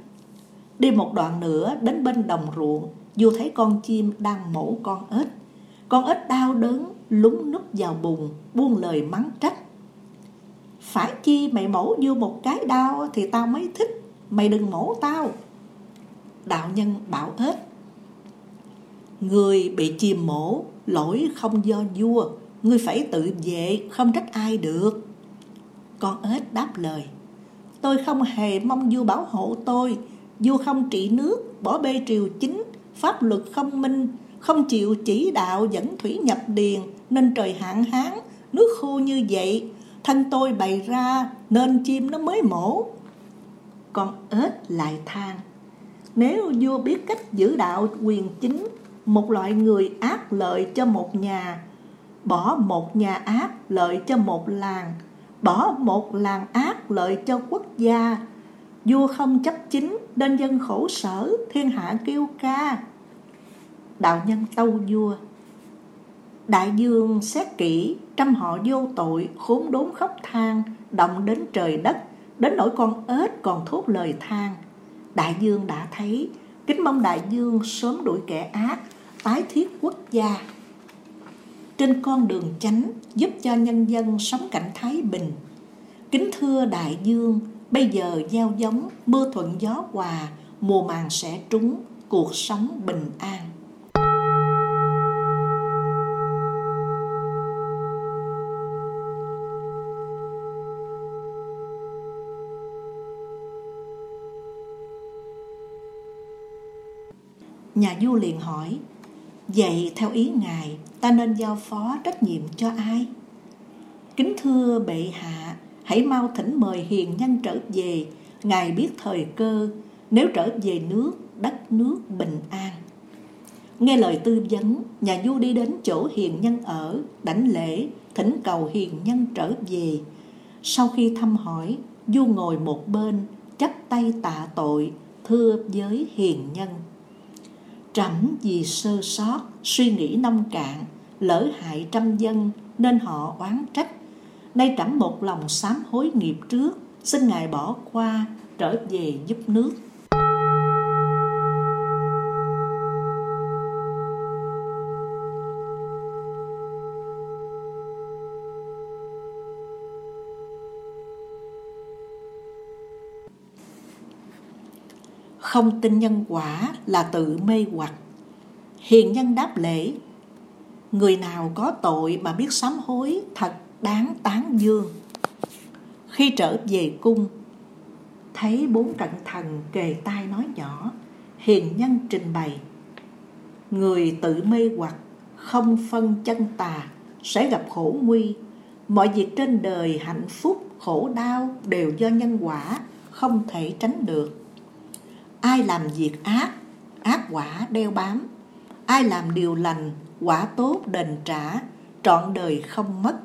Đi một đoạn nữa, đến bên đồng ruộng Vua thấy con chim đang mổ con ếch Con ếch đau đớn, lúng núp vào bùn, Buông lời mắng trách. Phải chi mày mổ vua một cái đau Thì tao mới thích, Mày đừng mổ tao. Đạo nhân bảo ếch. Người bị chìm mổ, Lỗi không do vua Ngươi phải tự vệ, Không trách ai được. Con ếch đáp lời. Tôi không hề mong vua bảo hộ tôi. Vua không trị nước Bỏ bê triều chính. Pháp luật không minh, không chịu chỉ đạo dẫn thủy nhập điền nên trời hạn hán, nước khô như vậy, thân tôi bày ra nên chim nó mới mổ. Con ếch lại than, nếu vua biết cách giữ đạo quyền chính, một loại người ác lợi cho một nhà, bỏ một nhà ác lợi cho một làng, bỏ một làng ác lợi cho quốc gia, vua không chấp chính nên dân khổ sở thiên hạ kêu ca. Đạo nhân tâu vua. Đại dương xét kỹ trăm họ vô tội khốn đốn khóc than động đến trời đất đến nỗi con ếch còn thốt lời than. Đại dương đã thấy kính mong đại dương sớm đuổi kẻ ác tái thiết quốc gia trên con đường chánh giúp cho nhân dân sống cảnh thái bình. Kính thưa đại dương, bây giờ gieo giống, mưa thuận gió hòa, mùa màng sẽ trúng, cuộc sống bình an. Nhà vua liền hỏi, vậy theo ý ngài, ta nên giao phó trách nhiệm cho ai? Kính thưa bệ hạ, hãy mau thỉnh mời hiền nhân trở về, ngài biết thời cơ, nếu trở về nước, đất nước bình an. Nghe lời tư vấn, nhà vua đi đến chỗ hiền nhân ở, đảnh lễ, thỉnh cầu hiền nhân trở về. Sau khi thăm hỏi, vua ngồi một bên, chắp tay tạ tội, thưa với hiền nhân. Trẫm vì sơ sót, suy nghĩ nông cạn, lỡ hại trăm dân nên họ oán trách. Nay trẫm một lòng sám hối nghiệp trước, xin Ngài bỏ qua, trở về giúp nước. Không tin nhân quả là tự mê hoặc. Hiền nhân đáp lễ, người nào có tội mà biết sám hối, thật đáng tán dương. Khi trở về cung, thấy bốn cận thần kề tai nói nhỏ, hiền nhân trình bày, người tự mê hoặc, không phân chân tà, sẽ gặp khổ nguy. Mọi việc trên đời hạnh phúc, khổ đau đều do nhân quả, không thể tránh được ai làm việc ác ác quả đeo bám. Ai làm điều lành, quả tốt đền trả, trọn đời không mất.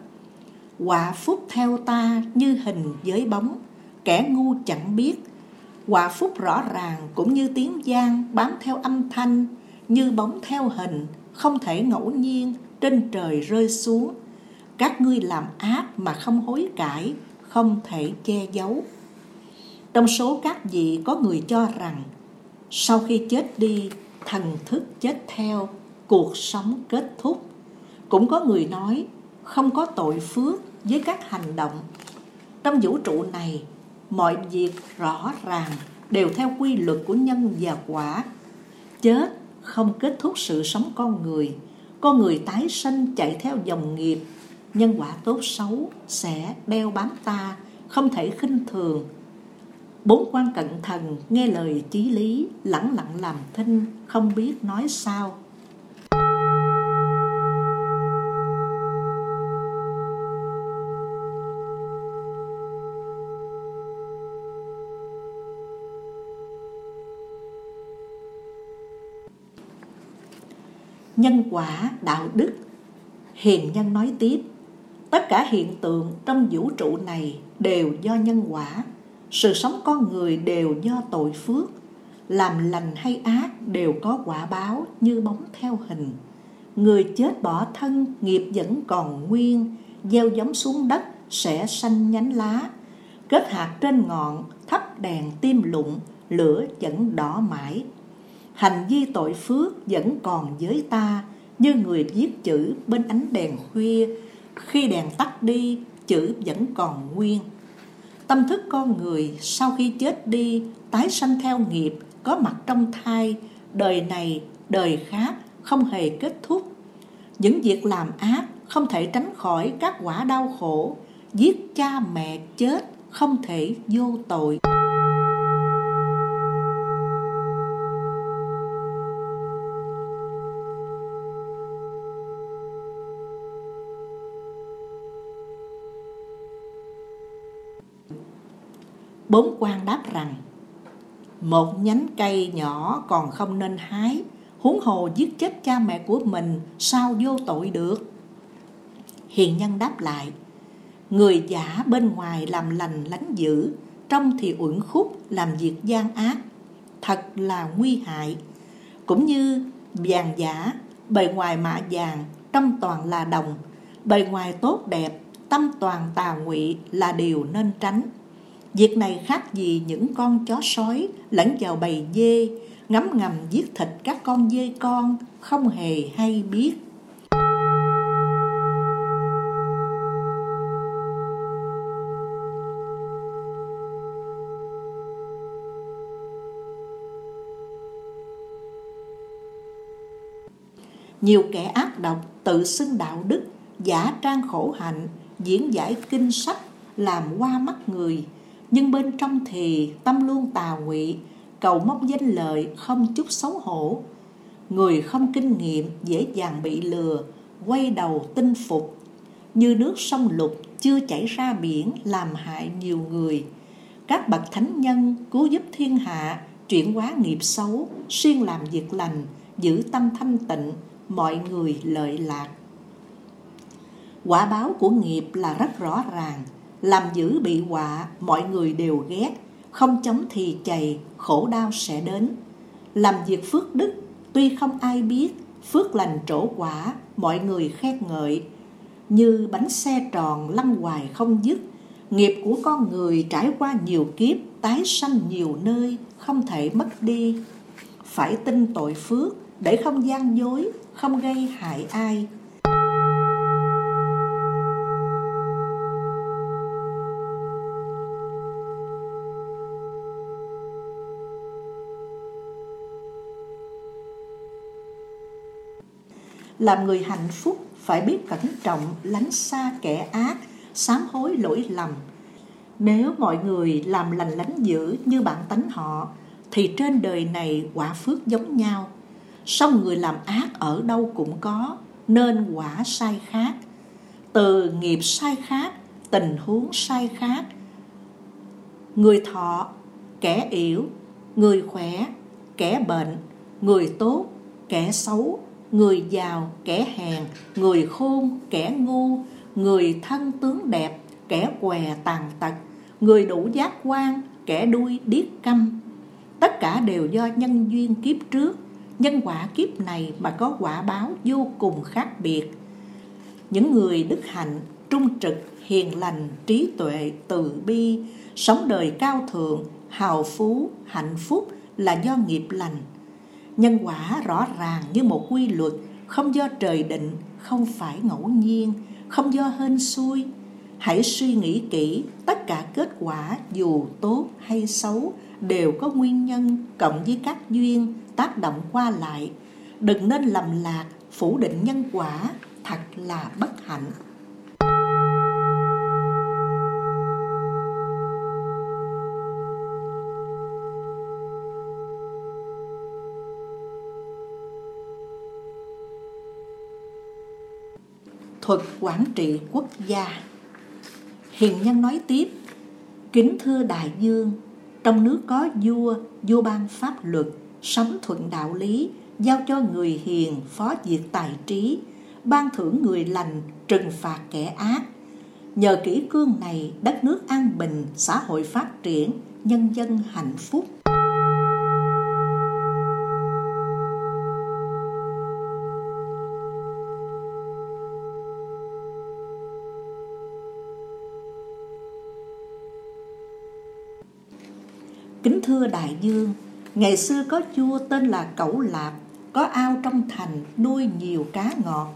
Quả phúc theo ta như hình với bóng, kẻ ngu chẳng biết. Quả phúc rõ ràng cũng như tiếng giang bám theo âm thanh, như bóng theo hình, không thể ngẫu nhiên trên trời rơi xuống. Các ngươi làm ác mà không hối cải, không thể che giấu trong số các vị có người cho rằng sau khi chết đi, thần thức chết theo, cuộc sống kết thúc. Cũng có người nói không có tội phước với các hành động. Trong vũ trụ này, mọi việc rõ ràng đều theo quy luật của nhân và quả. Chết không kết thúc sự sống con người. Con người tái sinh chạy theo dòng nghiệp. Nhân quả tốt xấu sẽ đeo bám ta, không thể khinh thường Bốn quan cận thần nghe lời chí lý, lẳng lặng làm thinh, không biết nói sao. Nhân quả đạo đức Hiền nhân nói tiếp Tất cả hiện tượng trong vũ trụ này đều do nhân quả sự sống con người đều do tội phước. Làm lành hay ác đều có quả báo như bóng theo hình. Người chết bỏ thân, nghiệp vẫn còn nguyên, gieo giống xuống đất sẽ xanh nhánh lá. Kết hạt trên ngọn, thắp đèn tim lụng lửa vẫn đỏ mãi. Hành vi tội phước vẫn còn với ta, như người viết chữ bên ánh đèn khuya. Khi đèn tắt đi, chữ vẫn còn nguyên. Tâm thức con người sau khi chết đi tái sanh theo nghiệp có mặt trong thai, đời này, đời khác không hề kết thúc. Những việc làm ác không thể tránh khỏi các quả đau khổ, giết cha mẹ chết không thể vô tội. Bốn quan đáp rằng, Một nhánh cây nhỏ còn không nên hái, Huống hồ giết chết cha mẹ của mình Sao vô tội được? Hiền nhân đáp lại, Người giả bên ngoài làm lành lánh dữ, Trong thì uẩn khúc làm việc gian ác, Thật là nguy hại. Cũng như vàng giả, Bề ngoài mạ vàng, Trong toàn là đồng, Bề ngoài tốt đẹp, Tâm toàn tà ngụy là điều nên tránh. Việc này khác gì những con chó sói lẫn vào bầy dê, ngấm ngầm giết thịt các con dê con không hề hay biết. Nhiều kẻ ác độc tự xưng đạo đức, giả trang khổ hạnh, diễn giải kinh sách, làm qua mắt người – nhưng bên trong thì tâm luôn tà ngụy, cầu mong danh lợi không chút xấu hổ. Người không kinh nghiệm dễ dàng bị lừa, quay đầu tinh phục. Như nước sông lục chưa chảy ra biển làm hại nhiều người. Các bậc thánh nhân cứu giúp thiên hạ, chuyển hóa nghiệp xấu, siêng làm việc lành, giữ tâm thanh tịnh, mọi người lợi lạc. Quả báo của nghiệp là rất rõ ràng, làm dữ bị họa, mọi người đều ghét, không chống thì chày, khổ đau sẽ đến. Làm việc phước đức, tuy không ai biết, phước lành trổ quả, mọi người khen ngợi. Như bánh xe tròn lăn hoài không dứt, nghiệp của con người trải qua nhiều kiếp, tái sanh nhiều nơi, không thể mất đi. Phải tin tội phước để không gian dối, không gây hại ai. Làm người hạnh phúc phải biết cẩn trọng lánh xa kẻ ác, sám hối lỗi lầm. Nếu mọi người làm lành lánh dữ như bạn tánh họ, thì trên đời này quả phước giống nhau. Song người làm ác ở đâu cũng có, nên quả sai khác. Từ nghiệp sai khác, tình huống sai khác. Người thọ, kẻ yếu, người khỏe, kẻ bệnh, người tốt, kẻ xấu, người giàu, kẻ hèn, người khôn, kẻ ngu, người thân tướng đẹp, kẻ què tàn tật, người đủ giác quan, kẻ đuôi điếc câm. Tất cả đều do nhân duyên kiếp trước, nhân quả kiếp này mà có quả báo vô cùng khác biệt. Những người đức hạnh, trung trực, hiền lành, trí tuệ, từ bi, sống đời cao thượng, hào phú, hạnh phúc là do nghiệp lành nhân quả rõ ràng như một quy luật, không do trời định, không phải ngẫu nhiên, không do hên xui. Hãy suy nghĩ kỹ, tất cả kết quả dù tốt hay xấu đều có nguyên nhân cộng với các duyên tác động qua lại. Đừng nên lầm lạc, phủ định nhân quả thật là bất hạnh. Thuật quản trị quốc gia. Hiền nhân nói tiếp, kính thưa đại dương, trong nước có vua, vua ban pháp luật, sống thuận đạo lý, giao cho người hiền phó diệt tài trí, ban thưởng người lành, trừng phạt kẻ ác. Nhờ kỹ cương này, đất nước an bình, xã hội phát triển, nhân dân hạnh phúc. Thưa đại dương, ngày xưa có chua tên là Cẩu Lạp, có ao trong thành nuôi nhiều cá ngọt.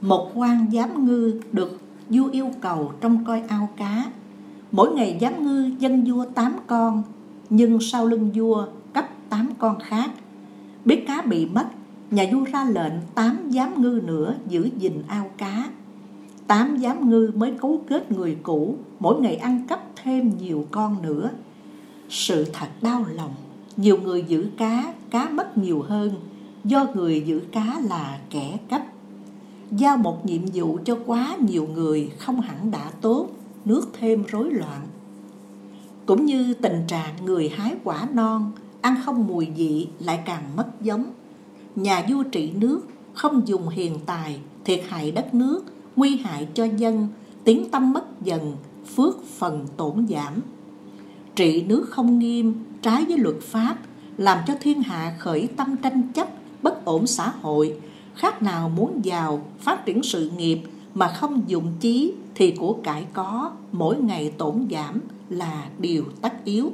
Một quan giám ngư được vua yêu cầu trong coi ao cá. Mỗi ngày giám ngư dân vua tám con, nhưng sau lưng vua cấp tám con khác. Biết cá bị mất, nhà vua ra lệnh tám giám ngư nữa giữ gìn ao cá. Tám giám ngư mới cấu kết người cũ, mỗi ngày ăn cắp thêm nhiều con nữa sự thật đau lòng. Nhiều người giữ cá cá mất nhiều hơn. Do người giữ cá là kẻ cấp giao một nhiệm vụ cho quá nhiều người không hẳn đã tốt, nước thêm rối loạn. Cũng như tình trạng người hái quả non, ăn không mùi vị lại càng mất giống. Nhà vua trị nước, không dùng hiền tài, thiệt hại đất nước, nguy hại cho dân, tiếng tâm mất dần, phước phần tổn giảm trị nước không nghiêm, trái với luật pháp, làm cho thiên hạ khởi tâm tranh chấp, bất ổn xã hội, khác nào muốn giàu, phát triển sự nghiệp mà không dùng chí thì của cải có, mỗi ngày tổn giảm là điều tất yếu.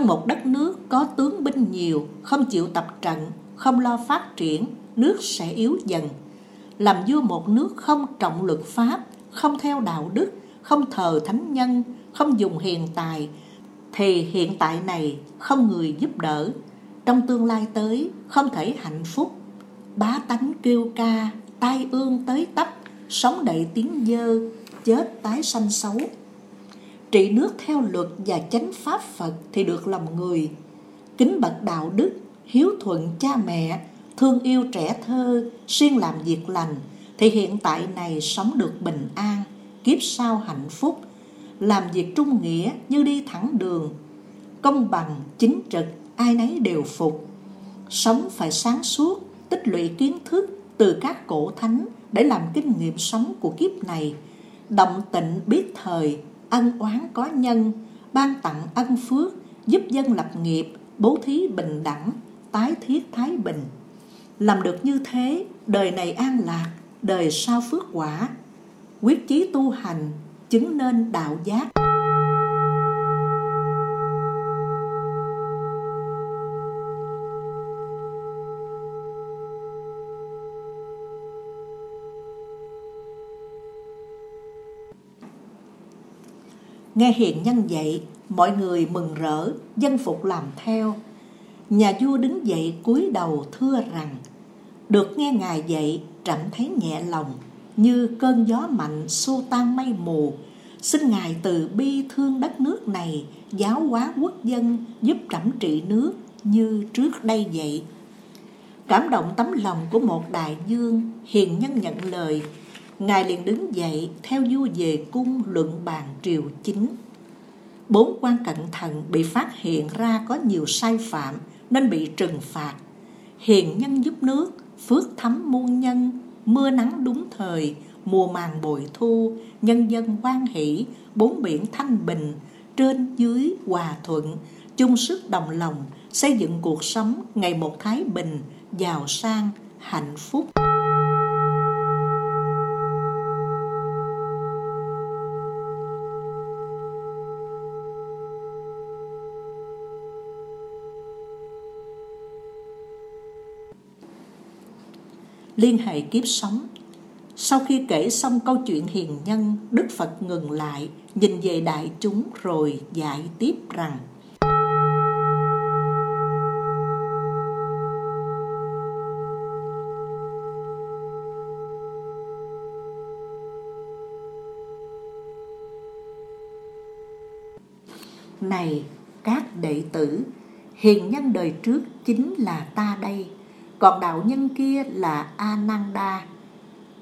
Trong một đất nước có tướng binh nhiều, không chịu tập trận, không lo phát triển, nước sẽ yếu dần. làm vua một nước không trọng luật pháp, không theo đạo đức, không thờ thánh nhân, không dùng hiền tài, thì hiện tại này không người giúp đỡ, trong tương lai tới không thể hạnh phúc. Bá tánh kêu ca, tai ương tới tấp, sống đầy tiếng dơ, chết tái sanh xấu. Trị nước theo luật và chánh pháp Phật thì được lòng người. Kính bậc đạo đức, hiếu thuận cha mẹ, thương yêu trẻ thơ, siêng làm việc lành, thì hiện tại này sống được bình an, kiếp sau hạnh phúc, làm việc trung nghĩa như đi thẳng đường, công bằng, chính trực, ai nấy đều phục. Sống phải sáng suốt, tích lũy kiến thức từ các cổ thánh để làm kinh nghiệm sống của kiếp này, động tịnh biết thời, ân oán có nhân, ban tặng ân phước, giúp dân lập nghiệp, bố thí bình đẳng, tái thiết thái bình. Làm được như thế, đời này an lạc, đời sau phước quả. Quyết chí tu hành, chứng nên đạo giác. Nghe hiền nhân dạy, mọi người mừng rỡ, dân phục làm theo. Nhà vua đứng dậy cúi đầu thưa rằng, được nghe ngài dạy, trẫm thấy nhẹ lòng, như cơn gió mạnh xô tan mây mù. Xin ngài từ bi thương đất nước này, giáo hóa quốc dân, giúp trẫm trị nước như trước đây vậy. Cảm động tấm lòng của một đại dương, hiền nhân nhận lời, Ngài liền đứng dậy theo vua về cung luận bàn triều chính. Bốn quan cẩn thận bị phát hiện ra có nhiều sai phạm nên bị trừng phạt. Hiền nhân giúp nước, phước thấm muôn nhân, mưa nắng đúng thời, mùa màng bội thu, nhân dân hoan hỷ, bốn biển thanh bình, trên dưới hòa thuận, chung sức đồng lòng, xây dựng cuộc sống ngày một thái bình, giàu sang, hạnh phúc. Liên hệ kiếp sống. Sau khi kể xong câu chuyện hiền nhân, Đức Phật ngừng lại, nhìn về đại chúng rồi dạy tiếp rằng Này các đệ tử, hiền nhân đời trước chính là ta đây còn đạo nhân kia là Ananda.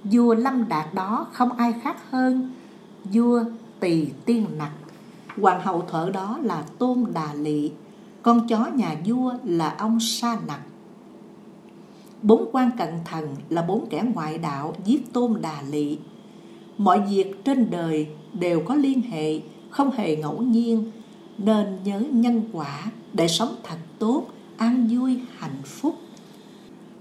Vua Lâm Đạt đó không ai khác hơn vua Tỳ Tiên Nặc. Hoàng hậu thợ đó là Tôn Đà Lị, con chó nhà vua là ông Sa Nặc. Bốn quan cận thần là bốn kẻ ngoại đạo giết Tôn Đà Lị. Mọi việc trên đời đều có liên hệ, không hề ngẫu nhiên, nên nhớ nhân quả để sống thật tốt, an vui, hạnh phúc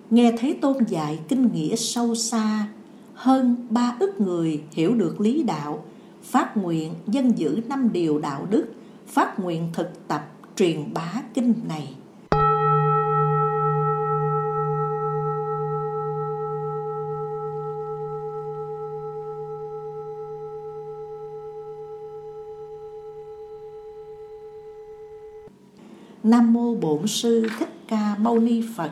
nghe thấy tôn dạy kinh nghĩa sâu xa, hơn ba ức người hiểu được lý đạo, phát nguyện dân giữ năm điều đạo đức, phát nguyện thực tập, truyền bá kinh này Nam mô Bổn sư Thích Ca Mâu Ni Phật.